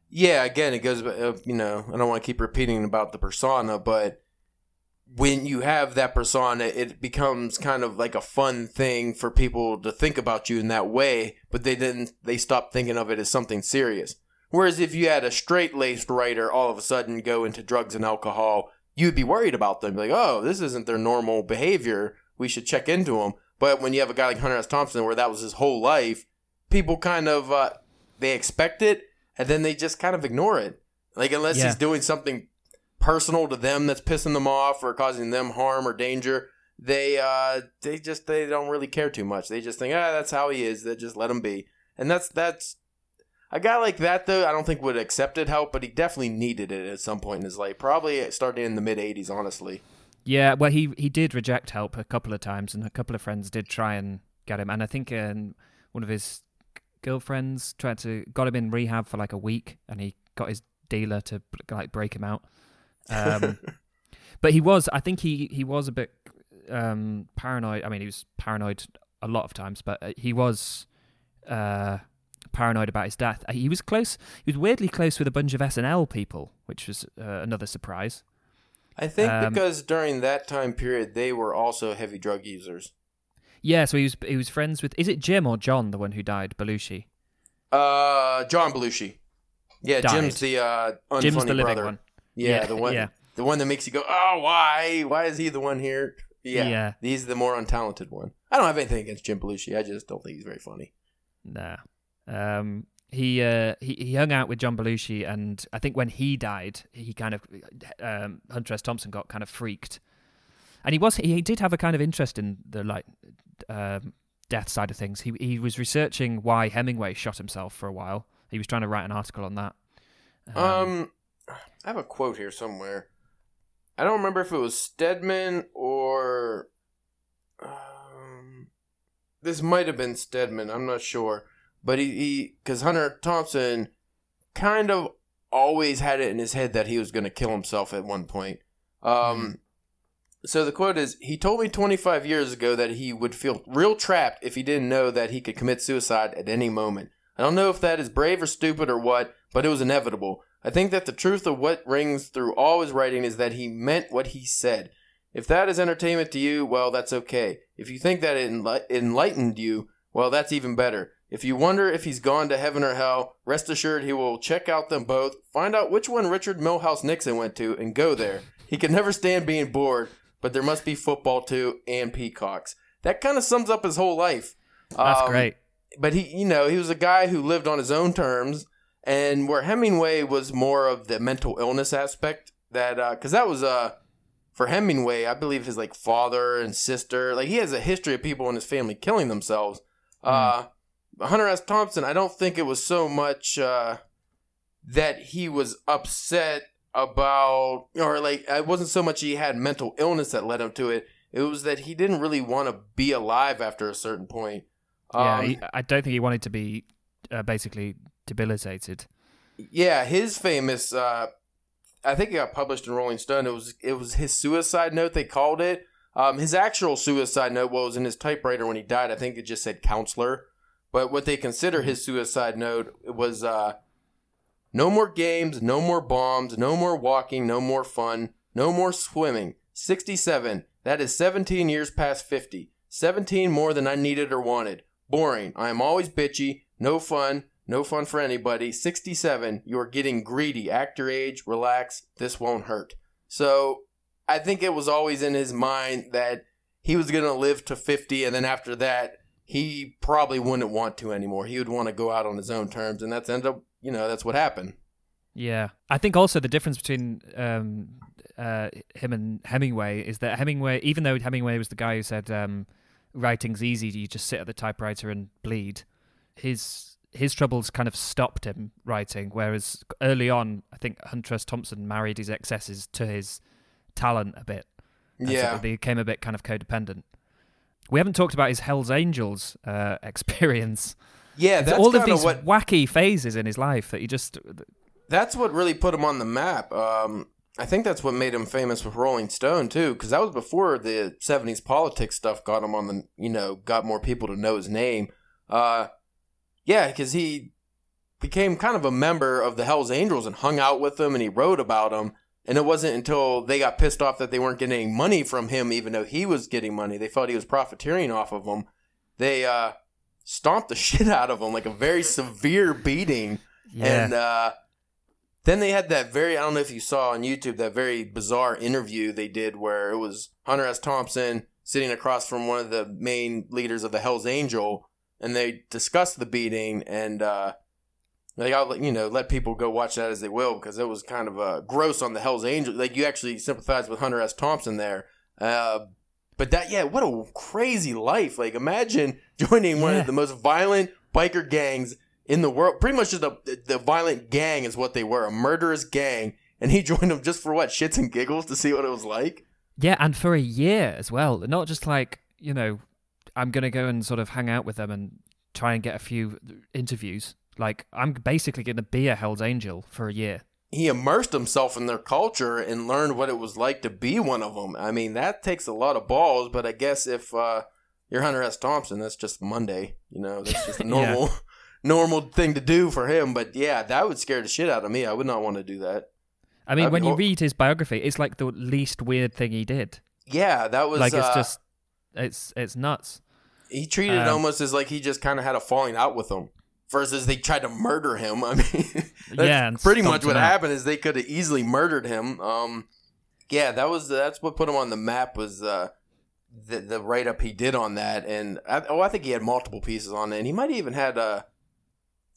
Yeah, again, it goes. Uh, you know, I don't want to keep repeating about the persona, but when you have that persona, it becomes kind of like a fun thing for people to think about you in that way, but they didn't, they stopped thinking of it as something serious. Whereas if you had a straight laced writer all of a sudden go into drugs and alcohol, you'd be worried about them. Like, oh, this isn't their normal behavior. We should check into them. But when you have a guy like Hunter S. Thompson, where that was his whole life, people kind of uh, they expect it, and then they just kind of ignore it. Like unless Yeah. he's doing something personal to them that's pissing them off or causing them harm or danger, they uh they just they don't really care too much. They just think, ah, that's how he is. They just let him be, and that's that's a guy like that though. I don't think would accepted help, but he definitely needed it at some point in his life. Probably starting in the mid '80s, honestly. Yeah, well, he he did reject help a couple of times, and a couple of friends did try and get him. And I think um, one of his girlfriends tried to got him in rehab for like a week, and he got his dealer to like break him out. Um, *laughs* but he was, I think he he was a bit um, paranoid. I mean, he was paranoid a lot of times, but uh, he was uh, paranoid about his death. Uh, He was close. He was weirdly close with a bunch of SNL people, which was uh, another surprise. I think Um, because during that time period they were also heavy drug users. Yeah, so he was he was friends with is it Jim or John the one who died Belushi? Uh, John Belushi. Yeah, Died. Jim's the uh, unfunny Jim's the living brother. one. Yeah, Yeah, the one, yeah. the one that makes you go, oh, why? Why is he the one here? Yeah, Yeah. he's the more untalented one. I don't have anything against Jim Belushi. I just don't think he's very funny. Nah. Um he uh he, he hung out with John Belushi and I think when he died he kind of um Hunter S. Thompson got kind of freaked. And he was he did have a kind of interest in the like um death side of things. He he was researching why Hemingway shot himself for a while. He was trying to write an article on that. Um, I have a quote here somewhere. I don't remember if it was Steadman or um, this might have been Steadman. I'm not sure, but he because Hunter Thompson kind of always had it in his head that he was going to kill himself at one point. Um, so the quote is: He told me 25 years ago that he would feel real trapped if he didn't know that he could commit suicide at any moment. I don't know if that is brave or stupid or what, but it was inevitable. I think that the truth of what rings through all his writing is that he meant what he said. If that is entertainment to you, well, that's okay. If you think that it enli- enlightened you, well, that's even better. If you wonder if he's gone to heaven or hell, rest assured he will check out them both, find out which one Richard Milhous Nixon went to, and go there. He can never stand being bored, but there must be football too, and peacocks. That kind of sums up his whole life. That's Um, great. but he you know he was a guy who lived on his own terms and where hemingway was more of the mental illness aspect that because that was uh for hemingway i believe his like father and sister like he has a history of people in his family killing themselves uh hunter s thompson i don't think it was so much uh that he was upset about or like it wasn't so much he had mental illness that led him to it it was that he didn't really want to be alive after a certain point yeah, Um, he, I don't think he wanted to be uh, basically debilitated. Yeah, his famous. Uh, I think it got published in Rolling Stone. It was it was his suicide note. They called it. Um, his actual suicide note what was in his typewriter when he died. I think it just said counselor. But what they consider his suicide note was uh, no more games, no more bombs, no more walking, no more fun, no more swimming. Sixty-seven. That is seventeen years past fifty. Seventeen more than I needed or wanted. Boring. I am always bitchy. No fun. No fun for anybody. 67. You are getting greedy. Act your age. Relax. This won't hurt. So I think it was always in his mind that he was going to live to 50. And then after that, he probably wouldn't want to anymore. He would want to go out on his own terms. And that's ended up, you know, that's what happened. Yeah, I think also the difference between um, uh, him and Hemingway is that Hemingway, even though Hemingway was the guy who said um, writing's easy, you just sit at the typewriter and bleed. His his troubles kind of stopped him writing, whereas early on, I think Hunter S. Thompson married his excesses to his talent a bit. And so Yeah. they became a bit kind of codependent. We haven't talked about his Hell's Angels uh, *laughs* experience. Yeah, that's all of these what wacky phases in his life that he just that's what really put him on the map. Um, I think that's what made him famous with Rolling Stone too, because that was before the '70s politics stuff got him on the, you know, got more people to know his name. Uh, yeah, because he became kind of a member of the Hell's Angels and hung out with them, and he wrote about them. And it wasn't until they got pissed off that they weren't getting any money from him, even though he was getting money. They felt he was profiteering off of them. They uh, stomped the *laughs* shit out of him, like a very severe beating. Yeah. And uh, then they had that very, I don't know if you saw on YouTube, that very bizarre interview they did where it was Hunter S. Thompson sitting across from one of the main leaders of the Hells Angel, and they discussed the beating. And uh, like, I'll let- you know, let people go watch that as they will because it was kind of uh, gross on the Hells Angel. Like, you actually sympathize with Hunter S. Thompson there. Uh, but that, yeah, what a crazy life. Like, imagine *laughs* joining one Yeah. of the most violent biker gangs in the world. Pretty much just a the violent gang is what they were, a murderous gang. And he *laughs* joined them just for what shits and giggles to see what it was like. Yeah, and for a year as well. Not just like, you know, I'm going to go and sort of hang out with them and try and get a few interviews. Like, I'm basically going to be a Hell's Angel for a year. He immersed himself in their culture and learned what it was like to be one of them. I mean, that takes a lot of balls. But I guess if uh, you're Hunter S. Thompson, that's just Monday. You know, that's just *laughs* a Yeah. normal, normal thing to do for him. But yeah, that would scare the shit out of me. I would not want to do that. I mean, That'd when be you read his biography, it's like the least weird thing he did. Yeah, that was like, it's uh, just, it's it's nuts. He treated it Um, almost as like he just kind of had a falling out with them. Versus they tried to murder him. *laughs* I mean, Yeah, pretty much what out. happened is they could have easily murdered him. Um, yeah, that was that's what put him on the map was uh, the the write up he did on that, and I, oh, I think he had multiple pieces on it, and he might even had a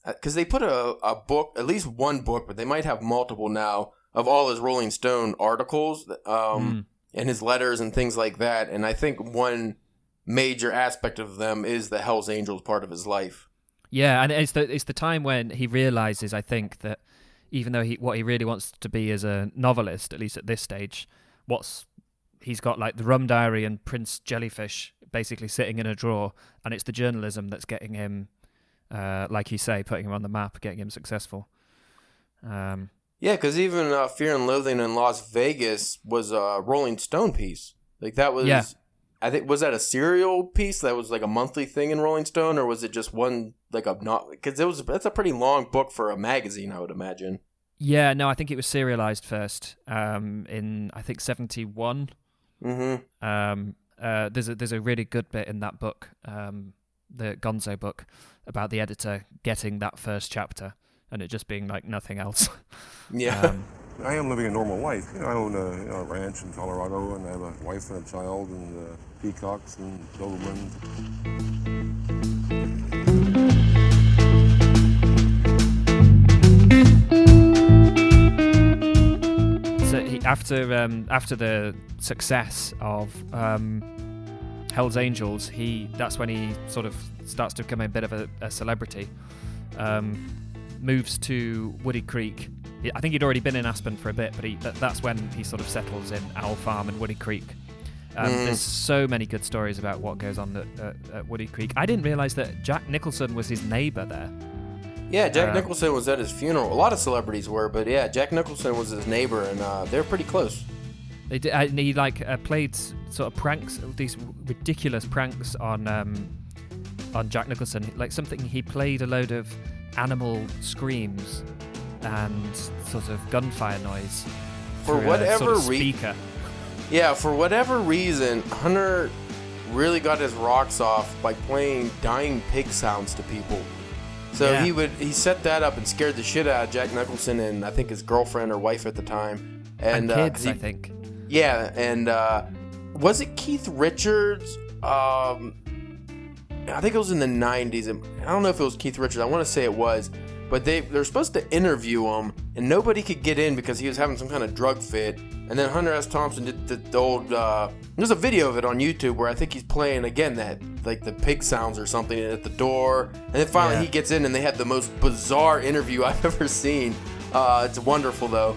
because they put a a book, at least one book, but they might have multiple now of all his Rolling Stone articles, um, and his letters and things like that, and I think one major aspect of them is the Hell's Angels part of his life. Yeah, and it's the it's the time when he realizes, I think, that even though he what he really wants to be as a novelist, at least at this stage, what's he's got like the Rum Diary and Prince Jellyfish basically sitting in a drawer, and it's the journalism that's getting him, uh, like you say, putting him on the map, getting him successful. Um, Yeah, because even uh, Fear and Loathing in Las Vegas was a Rolling Stone piece. Like that was, Yeah. I think, was that a serial piece that was like a monthly thing in Rolling Stone, or was it just one like a not? Because it was that's a pretty long book for a magazine, I would imagine. yeah, no, I think it was serialized first um, in I think seventy one. Mm-hmm. Um, uh, there's a there's a really good bit in that book, um, the Gonzo book, about the editor getting that first chapter and it just being like nothing else. Yeah. Um, *laughs* I am living a normal life. You know, I own a, you know, a ranch in Colorado, and I have a wife and a child, and uh, peacocks and Dobermans. so he, after um, after the success of um, Hell's Angels, he that's when he sort of starts to become a bit of a, a celebrity. Um, moves to Woody Creek. I think he'd already been in Aspen for a bit, but he, that, that's when he sort of settles in Owl Farm and Woody Creek. Um, Mm. There's so many good stories about what goes on at, at, at Woody Creek. I didn't realize that Jack Nicholson was his neighbor there. Yeah, Jack Uh, Nicholson was at his funeral. A lot of celebrities were, but yeah, Jack Nicholson was his neighbor, and uh, they're pretty close. They did, and he like uh, played sort of pranks, these ridiculous pranks on um, on Jack Nicholson. Like something he played a load of animal screams and sort of gunfire noise For whatever sort of. Yeah, for whatever reason, Hunter really got his rocks off by playing dying pig sounds to people. So Yeah. he would he set that up and scared the shit out of Jack Nicholson and I think his girlfriend or wife at the time. and, uh, he- I think. Yeah, and uh, was it Keith Richards? Um, I think it was in the '90s. I don't know if it was Keith Richards. I want to say it was, but they they're supposed to interview him, and nobody could get in because he was having some kind of drug fit. And then Hunter S. Thompson did the, the old. Uh, there's a video of it on YouTube where I think he's playing again that like the pig sounds or something at the door, and then finally Yeah. he gets in, and they have the most bizarre *laughs* interview I've ever seen. Uh, it's wonderful though.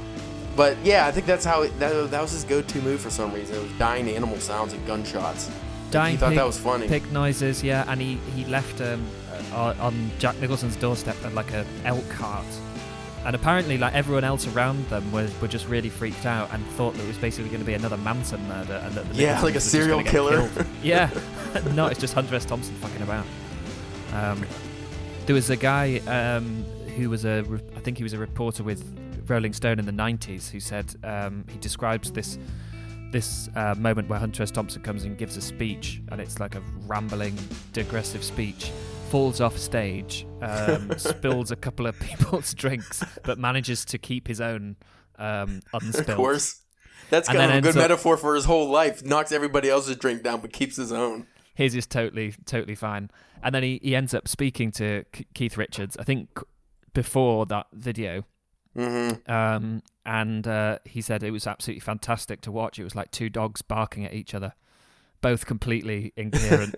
But yeah, I think that's how it, that, that was his go-to move for some reason. It was dying animal sounds and gunshots. Dying he thought pig, that was funny. Pig noises, yeah, and he he left um, uh, on Jack Nicholson's doorstep uh, like a elk cart, and apparently like everyone else around them were, were just really freaked out and thought that it was basically going to be another Manson murder and that the Yeah, like a serial killer. *laughs* yeah, *laughs* no, it's just Hunter S. Thompson fucking about. Um, there was a guy um, who was a, re- I think he was a reporter with Rolling Stone in the '90s, who said um, he describes this this uh, moment where Hunter S. Thompson comes and gives a speech, and it's like a rambling, digressive speech. Falls off stage, um, *laughs* spills a couple of people's *laughs* drinks, but manages to keep his own um, unspilled. Of course. That's kind of a good metaphor for his whole life. Knocks everybody else's drink down, but keeps his own. his is totally totally fine and then he, he ends up speaking to K- keith richards i think before that video hmm um, and uh, he said it was absolutely fantastic to watch it was like two dogs barking at each other both completely *laughs* incoherent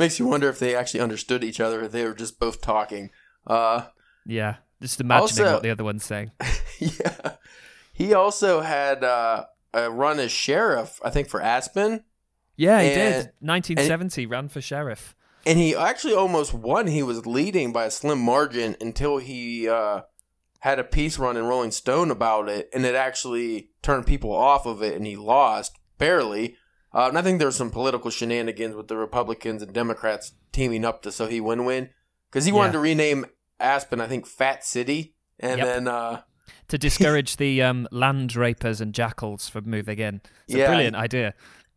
Makes you wonder if they actually understood each other. They were just both talking. Uh, yeah just imagining Also- what the other one's saying *laughs* yeah. He also had uh, a run as sheriff, I think, for Aspen. yeah he And- did 1970 ran for sheriff And he actually almost won. He was leading by a slim margin until he uh, had a piece run in Rolling Stone about it, and it actually turned people off of it, and he lost barely. Uh, and I think there was some political shenanigans with the Republicans and Democrats teaming up to so he win win because he wanted Yeah. to rename Aspen, I think, Fat City, and Yep. then uh, to discourage the um, land rapers and jackals from moving in it's a Yeah. brilliant idea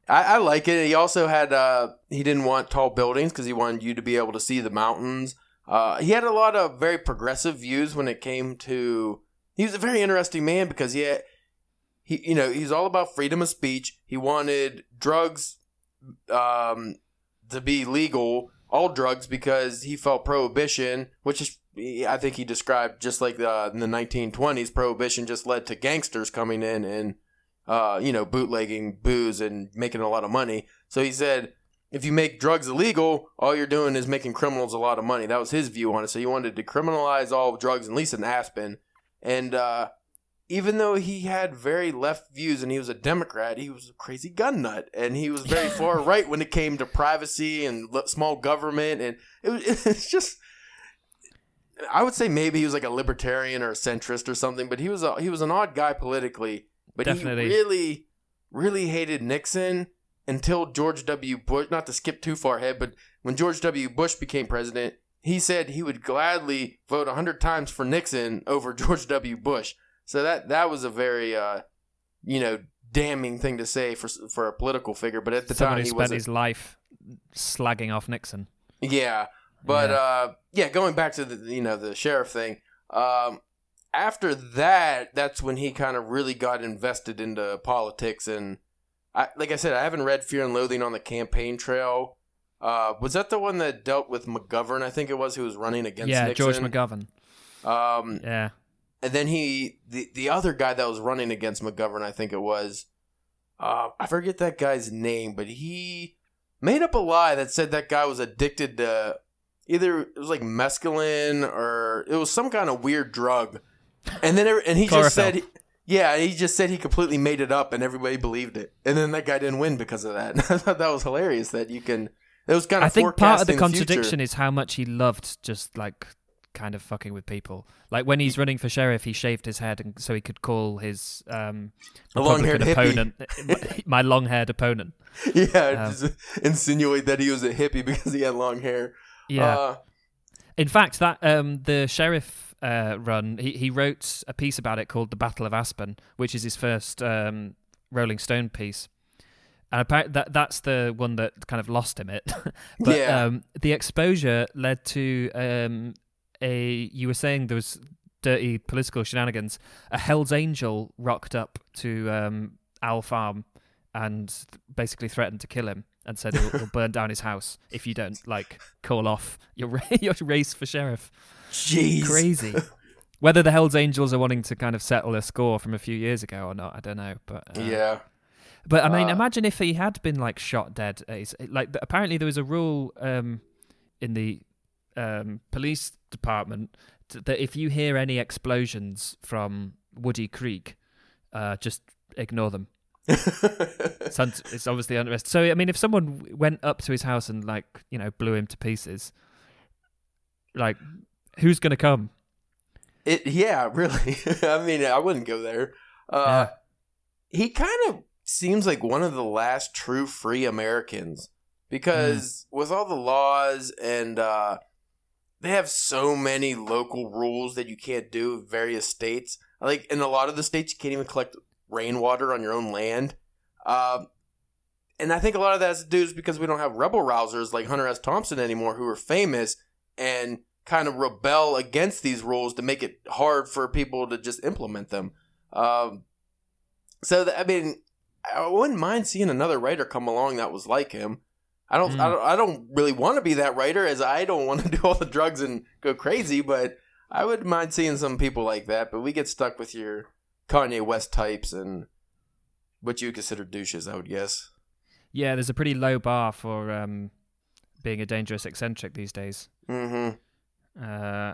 I, I like it. He also had uh, he didn't want tall buildings because he wanted you to be able to see the mountains. Uh, he had a lot of very progressive views when it came to. He was a very interesting man because he had, he you know he's all about freedom of speech. He wanted drugs um, to be legal, all drugs, because he felt prohibition, which is I think he described just like the, in the 1920s, prohibition just led to gangsters coming in and uh, you know, bootlegging booze and making a lot of money. So he said, if you make drugs illegal, all you're doing is making criminals a lot of money. That was his view on it. So he wanted to decriminalize all drugs, at least in Aspen. And uh, even though he had very left views and he was a Democrat, he was a crazy gun nut. And he was very *laughs* far right when it came to privacy and small government. And it was, *laughs* it's just. I would say maybe he was like a libertarian or a centrist or something, but he was a, he was an odd guy politically. But Definitely. he really, really hated Nixon until George W. Bush. Not to skip too far ahead, but when George W. Bush became president, he said he would gladly vote hundred times for Nixon over *laughs* George W. Bush. So that that was a very, uh, you know, damning thing to say for for a political figure. But at the someone time, he spent his life slagging off nixon yeah, but Yeah. uh, yeah, going back to the you know the sheriff thing. Um, after that, that's when he kind of really got invested into politics, and I, like I said, I haven't read Fear and Loathing on the campaign trail. Uh, was that the one that dealt with McGovern? I think it was who was running against yeah Nixon. george mcgovern Um, yeah and then he the the other guy that was running against McGovern, I think it was. Uh, I forget that guy's name, but he made up a lie that said that guy was addicted to either it was like mescaline or it was some kind of weird drug, and then every- and he just said. Yeah, he just said he completely made it up and everybody believed it. And then that guy didn't win because of that. *laughs* I thought that was hilarious that you can it was kind of I think part of the contradiction is how much he loved just like kind of fucking with people. Like when he's running for sheriff, he shaved his head and so he could call his um, long-haired Republican opponent *laughs* my long-haired opponent. Yeah, Um, insinuate that he was a hippie *laughs* because he had long hair. Yeah. Uh, In fact, that um, the sheriff uh, run, he, he wrote a piece about it called "The Battle of Aspen," which is his first um, Rolling Stone piece. And apparently that that's the one that kind of lost him it. *laughs* but Yeah. um, the exposure led to um, a. You were saying there was dirty political shenanigans. A Hell's Angel rocked up to um, Owl Farm and basically threatened to kill him and said he'll, he'll burn down his house if you don't like call off your *laughs* your race for sheriff. Jeez. Crazy. Whether the Hell's Angels are wanting to kind of settle a score from a few years ago or not, I don't know. But uh, Yeah. but I mean, Uh, imagine if he had been like shot dead. Like apparently there was a rule um, in the um, police department t- that if you hear any explosions from Woody Creek, uh, just ignore them. *laughs* Sounds, it's obviously unrest. So I mean, if someone went up to his house and like you know blew him to pieces, like who's gonna come? It yeah, really. *laughs* I mean, I wouldn't go there. Uh, He kind of seems like one of the last true free Americans because with all the laws and uh, they have so many local rules that you can't do in various states. Like in a lot of the states, you can't even collect rainwater on your own land. Um, and I think a lot of that has to do is because we don't have rebel rousers like Hunter S. Thompson anymore, who are famous and kind of rebel against these rules to make it hard for people to just implement them. Um, so I mean, I wouldn't mind seeing another writer come along that was like him. I don't, I Mm. don't, I don't really want to be that writer, as I don't want to *laughs* do all the drugs and go crazy. But I would mind seeing some people like that. But we get stuck with your Kanye West types and what you consider douches, I would guess. Yeah, there's a pretty low bar for um, being a dangerous eccentric these days. Mm-hmm. Uh,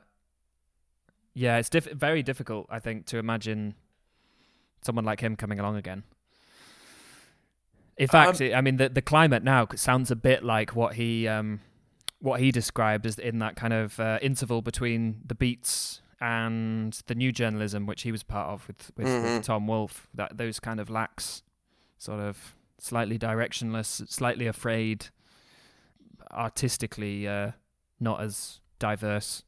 yeah, it's diff- very difficult, I think, to imagine someone like him coming along again. In fact, Um, it- I mean, the the climate now sounds a bit like what he um, what he described as in that kind of uh, interval between the Beats and the new journalism, which he was part of with with, Mhm. with Tom Wolfe. That those kind of lax, sort of slightly directionless, slightly afraid, artistically uh, not as diverse.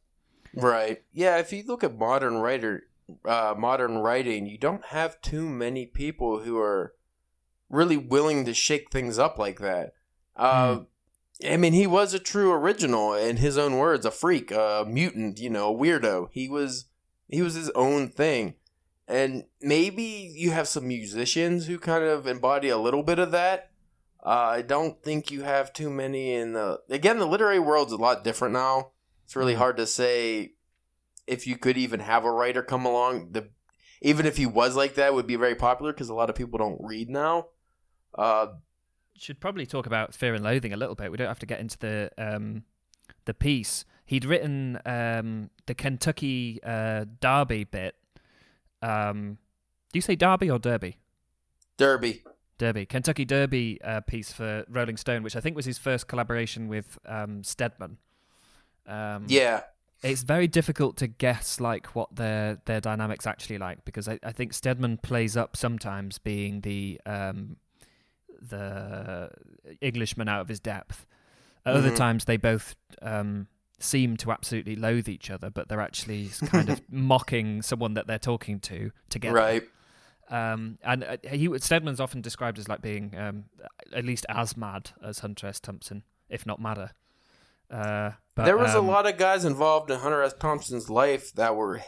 Right. Yeah. If you look at modern writer, uh, modern writing, you don't have too many people who are really willing to shake things up like that. Uh, I mean, he was a true original in his own words, a freak, a mutant, you know, a weirdo. He was he was his own thing. And maybe you have some musicians who kind of embody a little bit of that. Uh, I don't think you have too many in the again the literary world's a lot different now. It's really hard to say if you could even have a writer come along. The even if he was like that, it would be very popular because a lot of people don't read now. Uh, should probably talk about Fear and Loathing a little bit. We don't have to get into the um, the piece. He'd written um, the Kentucky uh, Derby bit. Um, do you say Derby or Derby? Derby. Derby, Kentucky Derby uh, piece for Rolling Stone, which I think was his first collaboration with um, Steadman. Um, Yeah. it's very difficult to guess like what their their dynamics actually like because I, I think Steadman plays up sometimes being the um the Englishman out of his depth. At other times they both um seem to absolutely loathe each other, but they're actually kind of *laughs* mocking someone that they're talking to together. Right. Um, and uh, he Steadman's often described as like being um, at least as mad as Hunter S. Thompson, if not madder. Uh, but, there was um, a lot of guys involved in Hunter S. Thompson's life that were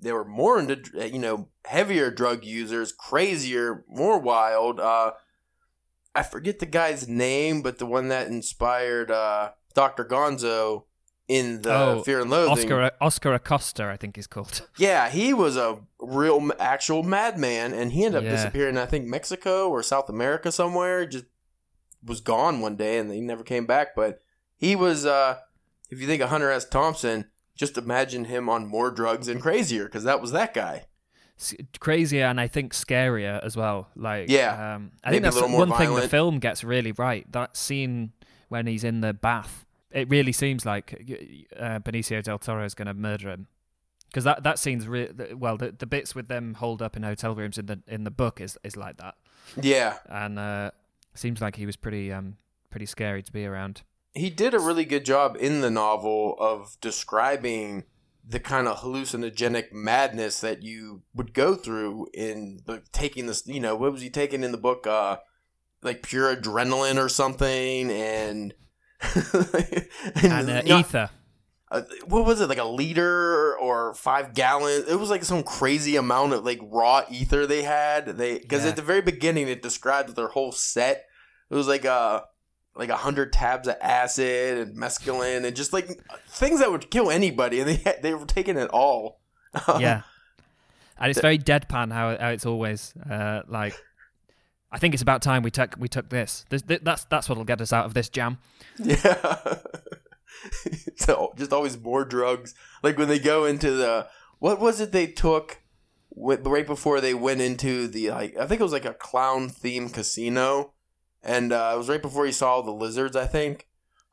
they were more into you know heavier drug users, crazier, more wild. Uh, I forget the guy's name, but the one that inspired uh, Doctor Gonzo in the Oh, Fear and Loathing. Oscar Oscar Acosta, I think he's called. *laughs* Yeah, he was a real actual madman, and he ended up Yeah. disappearing. I think Mexico or South America somewhere. Just was gone one day, and he never came back. But he was. uh If you think of Hunter S. Thompson, just imagine him on more drugs and crazier, because that was that guy. Crazier and I think scarier as well. Like, Yeah, um, I maybe think that's one more thing the film gets really right. That scene when he's in the bath, it really seems like uh, Benicio del Toro is going to murder him. Because that, that scene's re- well, the, the bits with them holed up in hotel rooms in the in the book is, is like that, Yeah, and uh, seems like he was pretty um pretty scary to be around. he did a really good job in the novel of describing the kind of hallucinogenic madness that you would go through in the, taking this you know what was he taking in the book uh like pure adrenaline or something and *laughs* And uh, not- ether. uh, what was it like a liter or five gallons it was like some crazy amount of like raw ether they had they because Yeah. at the very beginning it described their whole set it was like a like a hundred tabs of acid and mescaline and just like things that would kill anybody and they they were taking it all *laughs* yeah, and it's very deadpan how how it's always uh, like. I think it's about time we took we took this. this. th- That's that's what'll get us out of this jam. yeah *laughs* so just always more drugs like when they go into the what was it they took right before they went into the like i think it was like a clown themed casino and uh, it was right before he saw the lizards i think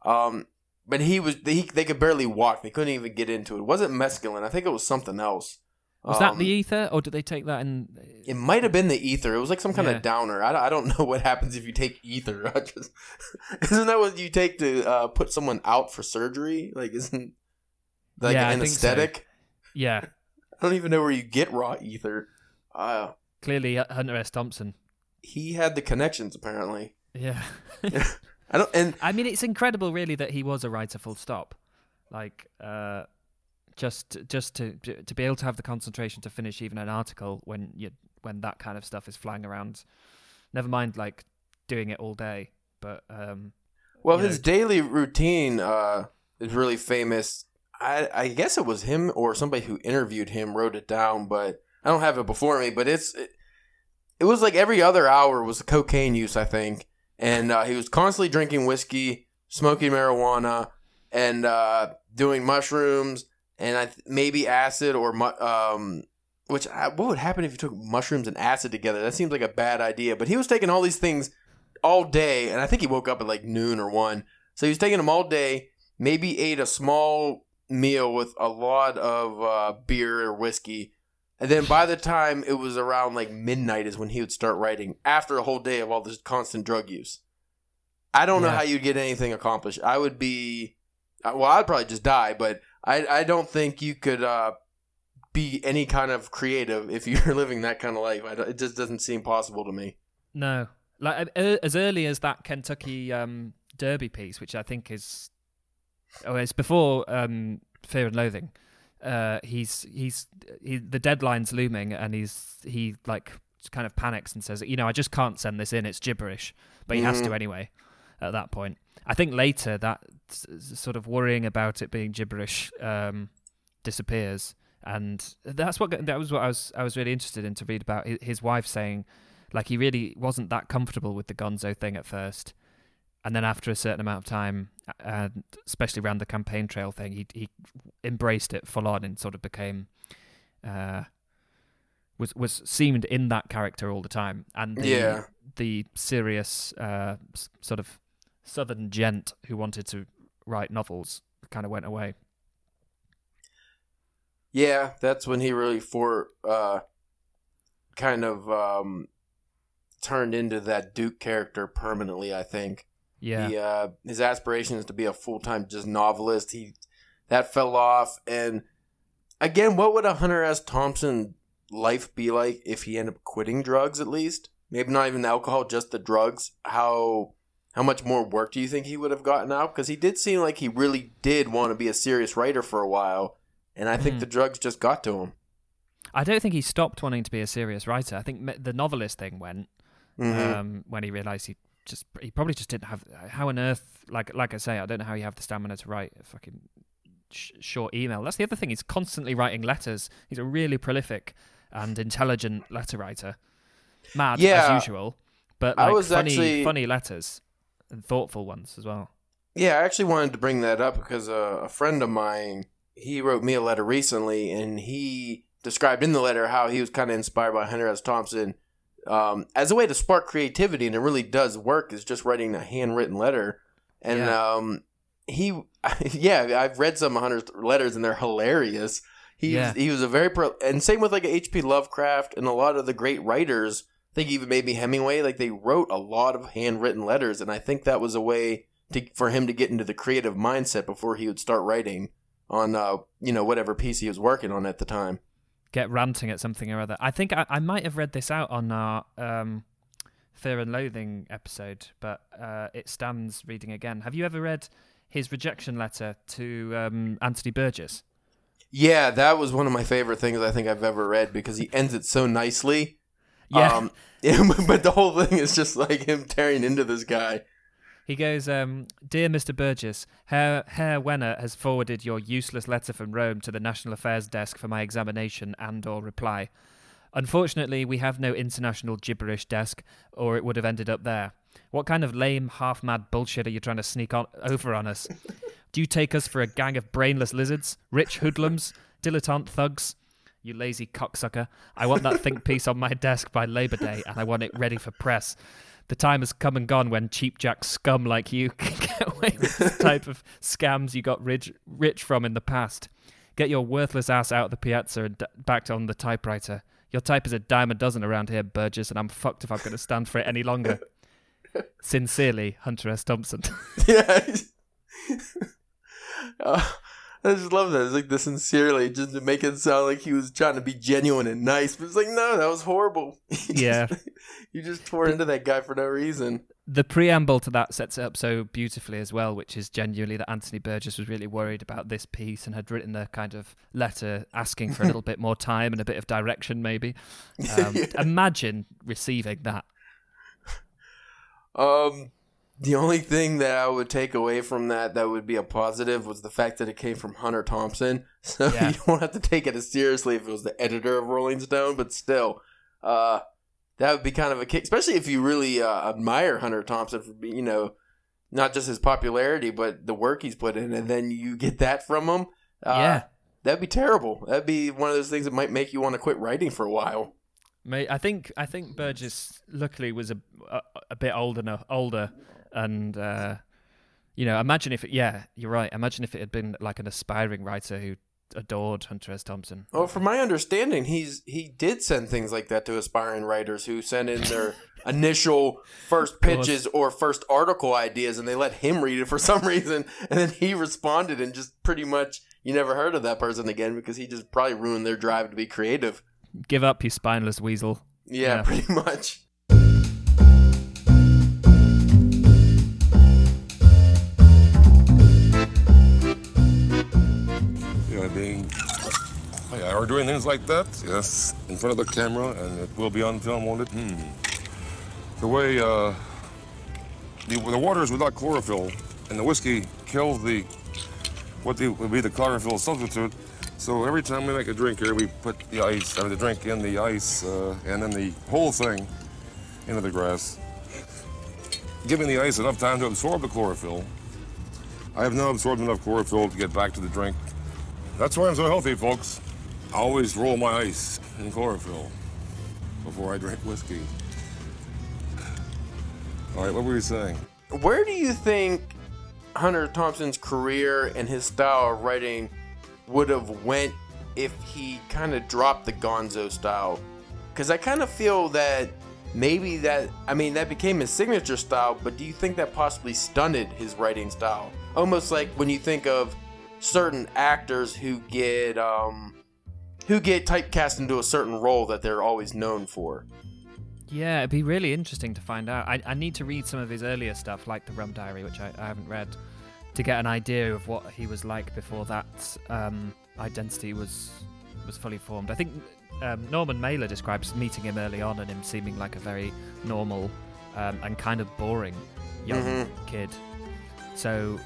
um but he was they, they could barely walk they couldn't even get into it it wasn't mescaline i think it was something else Was that Um, the ether, or did they take that in? it might have been the ether. It was like some kind Yeah. of downer. I, don't- I don't *laughs* know what happens if you take ether. *laughs* Just, *laughs* isn't that what you take to uh, put someone out for surgery? Like, isn't like Yeah, an think so. aesthetic. Yeah, I don't even know where you get raw ether. Uh, clearly Hunter S. Thompson. he had the connections apparently. Yeah. I don't and I mean, it's incredible, really, that he was a writer. Full stop. Like, uh, just just to to be able to have the concentration to finish even an article when you when that kind of stuff is flying around. Never mind, like doing it all day. But um, well, his know- daily routine uh, is really famous. I, I guess it was him or somebody who interviewed him wrote it down, but I don't have it before me. But it's it, it was like every other hour was cocaine use, I think, and uh, he was constantly drinking whiskey, smoking marijuana, and uh, doing mushrooms, and I th- maybe acid or mu- um. Which uh, what would happen if you took mushrooms and acid together? That seems like a bad idea. But he was taking all these things all day, and I think he woke up at like noon or one. So he was taking them all day. Maybe ate a small meal with a lot of uh, beer or whiskey, and then by the time it was around like midnight is when he would start writing. After a whole day of all this constant drug use, I don't know how you'd get anything accomplished. I would be, well, I'd probably just die. But I, I don't think you could uh, be any kind of creative if *laughs* you're living that kind of life. I it just doesn't seem possible to me. no, like as early as that Kentucky um, Derby piece, which I think is, oh, it's before um, Fear and Loathing. Uh, he's he's he, the deadline's looming, and he's he like kind of panics and says, you know, I just can't send this in. It's gibberish, but he has to Mhm. anyway. At that point, I think later that sort of worrying about it being gibberish um, disappears, and that's what that was what I was I was really interested in to read about his wife saying, like he really wasn't that comfortable with the Gonzo thing at first, and then after a certain amount of time, and especially around the campaign trail thing, he he embraced it full on and sort of became. Uh, was was seemed in that character all the time, and the, Yeah. the serious uh, sort of southern gent who wanted to write novels kind of went away. Yeah, that's when he really for uh kind of um turned into that Duke character permanently, I think. Yeah, He uh his aspiration is to be a full-time just novelist. He that fell off and again, what would a Hunter S. Thompson life be like if he ended up quitting drugs at least? Maybe not even the alcohol, just the drugs. How how much more work do you think he would have gotten out? Because he did seem like he really did want to be a serious writer for a while, and I think Mhm. the drugs just got to him. I don't think he stopped wanting to be a serious writer. I think the novelist thing went Mhm. um, when he realised he just he probably just didn't have how on earth like like I say I don't know how you have the stamina to write a fucking sh- short email. That's the other thing. He's constantly writing letters. He's a really prolific and intelligent letter writer. Mad Yeah. as usual, but like funny actually- funny letters and thoughtful ones as well. Yeah, I actually wanted to bring that up because uh, a friend of mine he wrote me a letter recently, and he described in the letter how he was kind of inspired by Hunter S. Thompson um, as a way to spark creativity, and it really does work. Is just writing a handwritten letter, and Yeah. um, he, *laughs* yeah, I've read some of Hunter's letters, and they're hilarious. He Yeah. was, he was a very pro, and same with like H.P. Lovecraft and a lot of the great writers. I think even maybe Hemingway, like they wrote a lot of handwritten letters, and I think that was a way to, for him to get into the creative mindset before he would start writing on uh, you know whatever piece he was working on at the time. Get ranting at something or other. I think I, I might have read this out on our um, Fear and Loathing episode, but uh, it stands reading again. Have you ever read his rejection letter to um, Anthony Burgess? Yeah, that was one of my favorite things I think I've ever read because he ends it so nicely. Yeah. Um, *laughs* but the whole thing is just like him tearing into this guy. He goes, um, Dear Mr. Burgess, Herr, Herr Wenner has forwarded your useless letter from Rome to the National Affairs Desk for my examination and or reply. Unfortunately, we have no international gibberish desk, or it would have ended up there. What kind of lame, half-mad bullshit are you trying to sneak on, over on us? Do you take us for a gang of brainless lizards, rich hoodlums, dilettante thugs? You lazy cocksucker. I want that think piece on my desk by Labor Day, and I want it ready for press. The time has come and gone when cheap cheapjack scum like you *laughs* can get away with this type of scams you got rich, rich from in the past. Get your worthless ass out of the piazza and d- back on the typewriter. Your type is a dime a dozen around here, Burgess, and I'm fucked if I'm going to stand for it any longer. *laughs* Sincerely, Hunter S. Thompson. *laughs* yeah. Uh, I just love that. It's like the sincerely, just to make it sound like he was trying to be genuine and nice. But it's like, no, that was horrible. *laughs* Yeah. *laughs* you just tore into that guy for no reason. the preamble to that sets it up so beautifully as well, which is genuinely that Anthony Burgess was really worried about this piece and had written a kind of letter asking for a little *laughs* bit more time and a bit of direction, maybe. Um, Yeah. Imagine receiving that. Um, the only thing that I would take away from that that would be a positive was the fact that it came from Hunter Thompson. *laughs* So Yeah. you don't have to take it as seriously if it was the editor of Rolling Stone, but still, uh, that would be kind of a kick, especially if you really uh, admire Hunter Thompson for being, you know, not just his popularity, but the work he's put in, and then you get that from him. Uh, yeah. That'd be terrible. That'd be one of those things that might make you want to quit writing for a while. May I think I think Burgess luckily was a a, a bit older enough, older, and uh, you know, imagine if it. Yeah, you're right. Imagine if it had been like an aspiring writer who adored Hunter S. Thompson. Well, from my understanding, he's he did send things like that to aspiring writers who sent in their *laughs* initial first pitches or first article ideas, and they let him read it for some *laughs* reason, and then he responded and just pretty much you never heard of that person again because he just probably ruined their drive to be creative. Give up, you spineless weasel. Yeah, Yeah. pretty *laughs* much. Are doing things like that? Yes, in front of the camera, and it will be on film, won't it? Hmm. The way uh, the, the water is without chlorophyll, and the whiskey kills the what the, would be the chlorophyll substitute. So every time we make a drink here, we put the ice, I mean, the drink in the ice, uh, and then the whole thing into the grass, giving the ice enough time to absorb the chlorophyll. I have now absorbed enough chlorophyll to get back to the drink. That's why I'm so healthy, folks. I always roll my ice in chlorophyll before I drink whiskey. All right, what were you saying? Where do you think Hunter Thompson's career and his style of writing would have went if he kind of dropped the Gonzo style? Because I kind of feel that maybe that I mean that became his signature style, but do you think that possibly stunted his writing style? Almost like when you think of certain actors who get um who get typecast into a certain role that they're always known for. Yeah, it'd be really interesting to find out. I, I need to read some of his earlier stuff, like the Rum Diary, which I, I haven't read, to get an idea of what he was like before that um, identity was was fully formed. I think um, Norman Mailer describes meeting him early on and him seeming like a very normal um, and kind of boring young Mhm. kid. So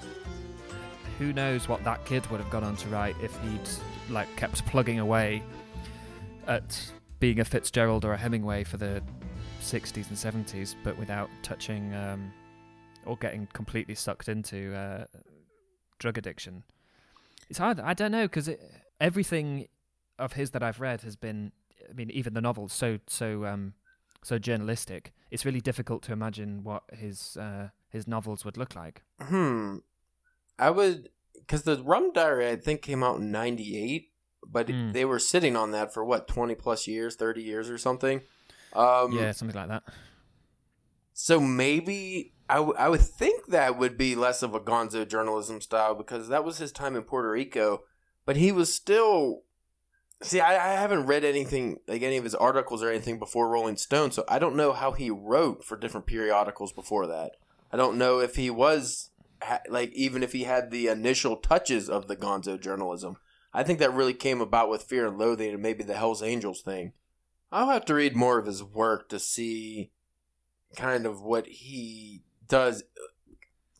who knows what that kid would have gone on to write if he'd like kept plugging away at being a Fitzgerald or a Hemingway for the 60s and 70s, but without touching um, or getting completely sucked into uh, drug addiction. It's hard. I don't know because everything of his that I've read has been. I mean, even the novels so so um, so journalistic. It's really difficult to imagine what his uh, his novels would look like. Hmm. I would, because the Rum Diary I think came out in '98, but Mm. they were sitting on that for what 20 plus years, 30 years or something. Um, yeah, something like that. So maybe I, w- I would think that would be less of a Gonzo journalism style because that was his time in Puerto Rico, but he was still. See, I, I haven't read anything like any of his articles or anything before Rolling Stone, so I don't know how he wrote for different periodicals before that. I don't know if he was like even if he had the initial touches of the Gonzo journalism. I think that really came about with Fear and Loathing and maybe the Hell's Angels thing. I'll have to read more of his work to see kind of what he does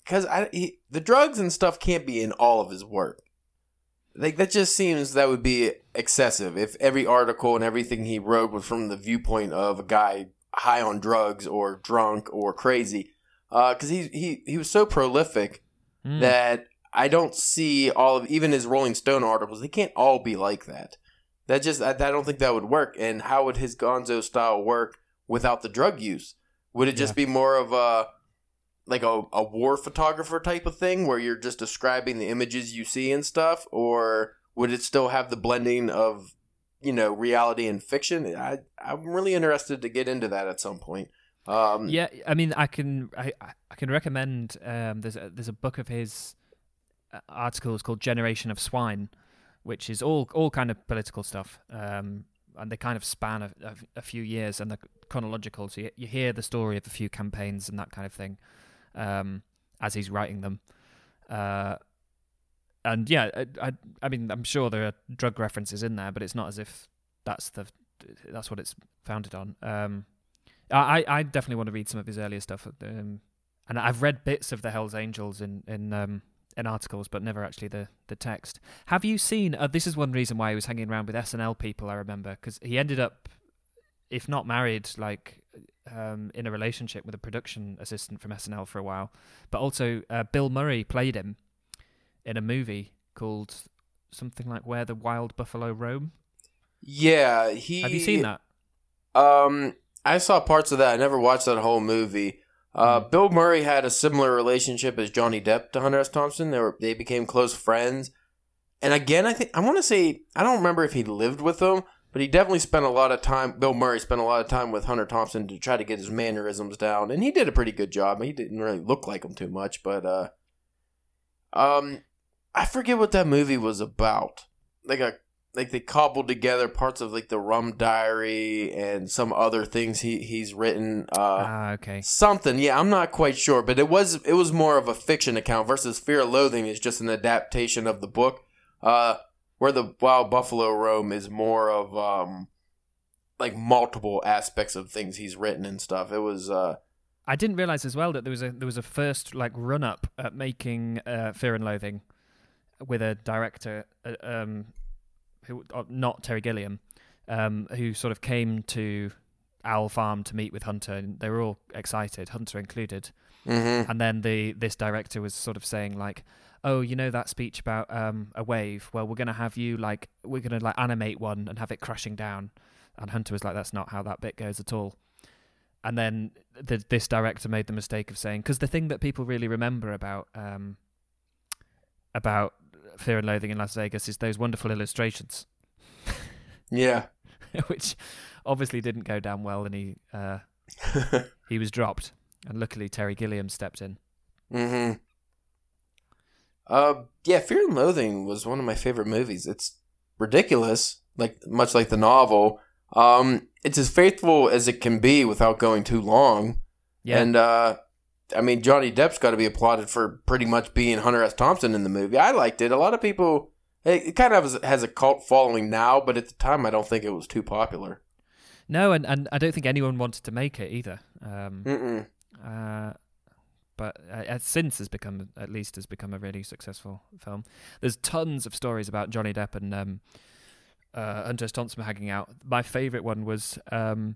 because I he, the drugs and stuff can't be in all of his work. Like that just seems that would be excessive if every article and everything he wrote was from the viewpoint of a guy high on drugs or drunk or crazy. Because he he he was so prolific Mm. that I don't see all of even his Rolling Stone articles. They can't all be like that. That just I, I don't think that would work. And how would his Gonzo style work without the drug use? Would it just be more of a like a, a war photographer type of thing where you're just describing the images you see and stuff, or would it still have the blending of you know reality and fiction? I I'm really interested to get into that at some point. Um, Yeah, I mean, I can I I- can recommend. Um, there's a, there's a book of his articles called Generation of Swine, which is all all kind of political stuff. Um, and they kind of span a, a, a few years and they're chronological. So you, you hear the story of a few campaigns and that kind of thing um, as he's writing them. Uh, and yeah, I, I, I mean, I'm sure there are drug references in there, but it's not as if that's the that's what it's founded on. Um, I, I definitely want to read some of his earlier stuff, um, and I've read bits of the Hell's Angels in in um, in articles, but never actually the the text. Have you seen? Uh, this is one reason why he was hanging around with SNL people. I remember because he ended up, if not married, like um, in a relationship with a production assistant from SNL for a while. But also, uh, Bill Murray played him in a movie called something like Where the Wild Buffalo Roam. Yeah, he. Have you seen that? Um, I saw parts of that. I never watched that whole movie. Uh, Mm. Bill Murray had a similar relationship as Johnny Depp to Hunter S. Thompson. They were they became close friends. And again, I think I want to say I don't remember if he lived with them, but he definitely spent a lot of time. Bill Murray spent a lot of time with Hunter Thompson to try to get his mannerisms down, and he did a pretty good job. He didn't really look like him too much, but uh, um, I forget what that movie was about. Like a like they cobbled together parts of like the Rum Diary and some other things he he's written. Uh, ah, okay. something yeah i'm not quite sure but it was it was more of a fiction account versus fear and loathing is just an adaptation of the book uh where the wild buffalo roam is more of um like multiple aspects of things he's written and stuff it was uh I didn't realize as well that there was a there was a first like run up at making uh, Fear and Loathing with a director, uh, um, who uh, not Terry Gilliam, um, who sort of came to Owl Farm to meet with Hunter, and they were all excited, Hunter included. mhm. And then the this director was sort of saying like, "Oh, you know that speech about um, a wave? Well, we're gonna have you like we're gonna like animate one and have it crashing down." And Hunter was like, "That's not how that bit goes at all." And then the, this director made the mistake of saying, because the thing that people really remember about um, about Fear and Loathing in Las Vegas is those wonderful illustrations, *laughs* yeah *laughs* which obviously didn't go down well, and he uh, *laughs* he was dropped. And luckily, Terry Gilliam stepped in. hmm Uh, yeah, Fear and Loathing was one of my favorite movies. It's ridiculous, like much like the novel. Um, it's as faithful as it can be without going too long. Yeah, And uh, I mean, Johnny Depp's got to be applauded for pretty much being Hunter S. Thompson in the movie. I liked it. A lot of people, it, kind of has, has a cult following now, but at the time, I don't think it was too popular. No, and, and I don't think anyone wanted to make it either. Um, uh, but uh, uh, since has become at least has become a really successful film. There's tons of stories about Johnny Depp and um, uh, Hunter S. Thompson hanging out. My favorite one was um,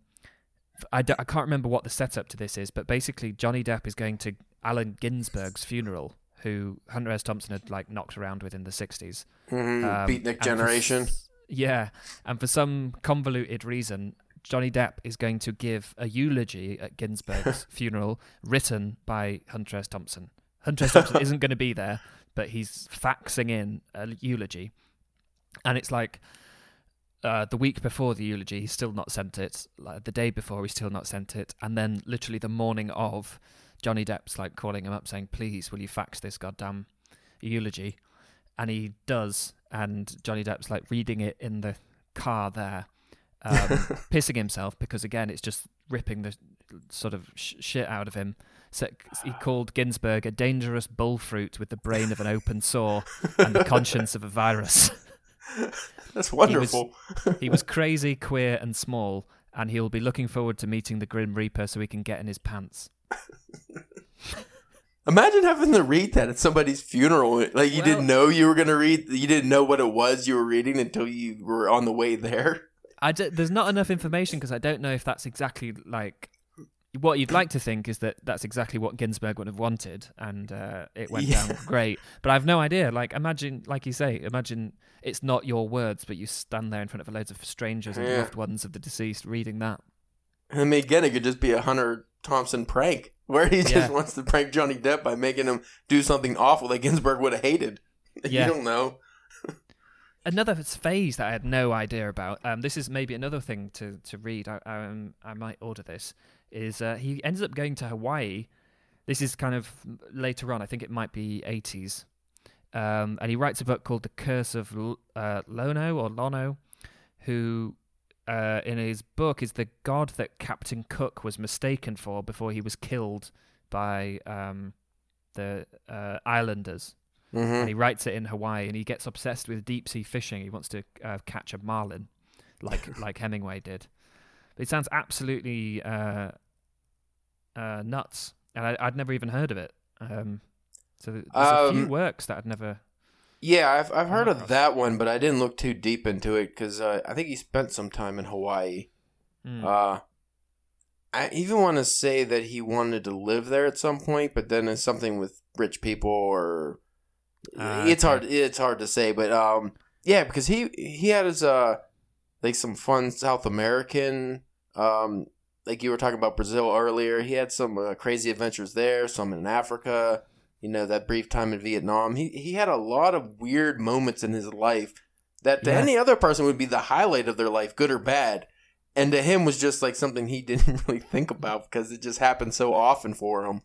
I, d- I can't remember what the setup to this is, but basically Johnny Depp is going to Allen Ginsberg's funeral, who Hunter S. Thompson had like knocked around with in the '60s. hmm Um, Beatnik and for Generation. yeah, and for some convoluted reason, Johnny Depp is going to give a eulogy at Ginsberg's *laughs* funeral, written by Hunter S. Thompson. Hunter S. Thompson isn't going to be there, but he's faxing in a eulogy, and it's like. Uh, the week before the eulogy, he's still not sent it. Like the day before, he's still not sent it, and then literally the morning of, Johnny Depp's like calling him up saying, "Please, will you fax this goddamn eulogy?" And he does, and Johnny Depp's like reading it in the car there, um, *laughs* pissing himself because again, it's just ripping the sort of sh- shit out of him. So he called Ginsberg a dangerous bullfruit with the brain of an open sore and the conscience of a virus. *laughs* *laughs* That's wonderful. he was crazy, queer, and small, and he'll be looking forward to meeting the Grim Reaper so he can get in his pants. *laughs* Imagine having to read that at somebody's funeral. Like you Well- didn't know you were going to read. You didn't know what it was you were reading until you were on the way there. I d- there's not enough information because I don't know if that's exactly like what you'd like to think is that that's exactly what Ginsberg would have wanted, and uh, it went Yeah. down great. But I've no idea. Like, imagine, like you say, imagine it's not your words, but you stand there in front of loads of strangers and loved ones of the deceased reading that. I mean, again, it could just be a Hunter Thompson prank where he just Yeah. wants to prank Johnny Depp by making him do something awful that Ginsberg would have hated. *laughs* Yeah. You don't know. *laughs* Another phase that I had no idea about. Um, this is maybe another thing to to read. I um, I might order this. Is uh, he ends up going to Hawaii? This is kind of later on. I think it might be eighties. um, and he writes a book called The Curse of L- uh, Lono or Lono, who uh, in his book is the god that Captain Cook was mistaken for before he was killed by um, the uh, islanders. hmm And he writes it in Hawaii, and he gets obsessed with deep sea fishing. He wants to uh, catch a marlin, like *laughs* like Hemingway did. It sounds absolutely uh, uh, nuts, and I, I'd never even heard of it. Um, so there's a few Um, works that I'd never. Yeah, I've I've heard across. of that one, but I didn't look too deep into it because uh, I think he spent some time in Hawaii. Mm. Uh, I even want to say that he wanted to live there at some point, but then it's something with rich people or Ah, it's okay. hard. It's hard to say, but um, yeah, because he he had his uh like some fun South American um like you were talking about Brazil earlier. He had some uh, crazy adventures there, some in Africa. You know that brief time in Vietnam. He he had a lot of weird moments in his life that to Yeah. any other person would be the highlight of their life, good or bad. And to him was just like something he *laughs* didn't really think about because it just happened so often for him.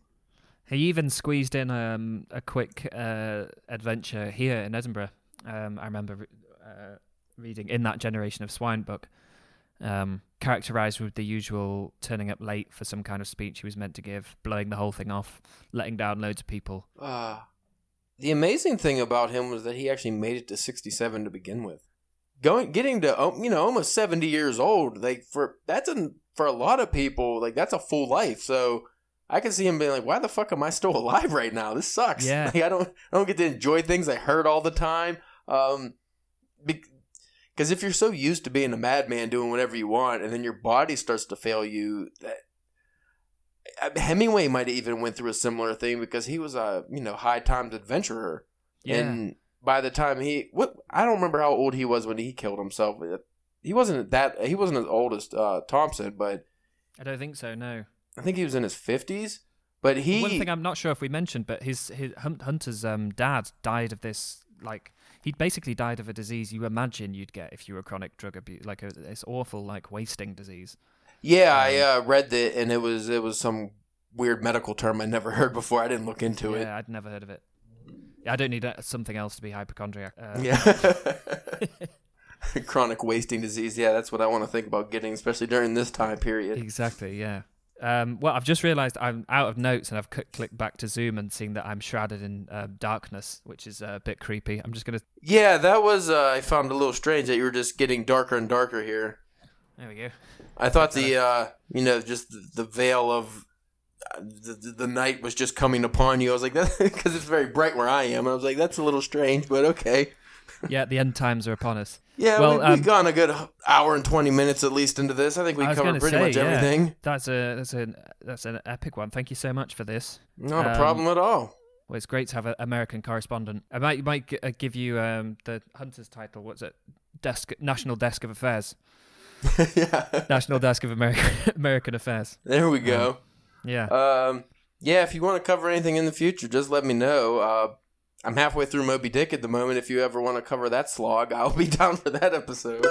He even squeezed in um, a quick uh, adventure here in Edinburgh. Um, I remember uh, reading in that Generation of Swine book, um, characterized with the usual turning up late for some kind of speech he was meant to give, blowing the whole thing off, letting down loads of people. Uh, the amazing thing about him was that he actually made it to 67 to begin with. Going, getting to oh, you know almost 70 years old, like for that's a for a lot of people, like that's a full life. So I can see him being like, "Why the fuck am I still *laughs* alive right now? This sucks. Yeah. *laughs* Like, I don't I don't get to enjoy things I heard all the time." Um, because if you're so used to being a madman doing whatever you want, and then your body starts to fail you, that Hemingway might have even went through a similar thing because he was a you know high times adventurer, Yeah. and by the time he what I don't remember how old he was when he killed himself. He wasn't that he wasn't as old as uh, Thompson, but I don't think so. No. I think he was in his fifties. But he One thing I'm not sure if we mentioned, but his his Hunter's um, dad died of this. Like he basically died of a disease you imagine you'd get if you were chronic drug abuse, like a, this awful like wasting disease. yeah I uh, read that and it was it was some weird medical term I never *laughs* heard before. I didn't look into it. Yeah, I'd never heard of it. Yeah, I don't need uh, something else to be hypochondriac. Uh, Yeah. *laughs* *laughs* Chronic wasting disease. Yeah, that's what I want to think about getting, especially during this time period. Exactly. Yeah. Um, well, I've just realised I'm out of notes, and I've cl- clicked back to Zoom and seen that I'm shrouded in uh, darkness, which is uh, a bit creepy. I'm just gonna. Yeah, that was, uh, I found a little strange that you were just getting darker and darker here. There we go. I thought the, uh, you know, just the, the veil of uh, the, the, the night was just coming upon you. I was like, *laughs* that, because it's very bright where I am. I was like, that's a little strange, but okay. Yeah, the end times are upon us. Yeah, Well, we, um, we've gone a good hour and 20 minutes at least into this. I think we I covered pretty say, much yeah. everything. That's a that's an that's an epic one. Thank you so much for this. Not a Um, problem at all. Well, it's great to have an American correspondent. I might might g- uh, give you um, the Hunter's title. What's it? Desk National Desk of Affairs. *laughs* yeah. National Desk of American *laughs* American Affairs. There we go. Yeah. Um, yeah, if you want to cover anything in the future, just let me know. Uh, I'm halfway through Moby Dick at the moment. If you ever want to cover that slog, I'll be *laughs* down for that episode.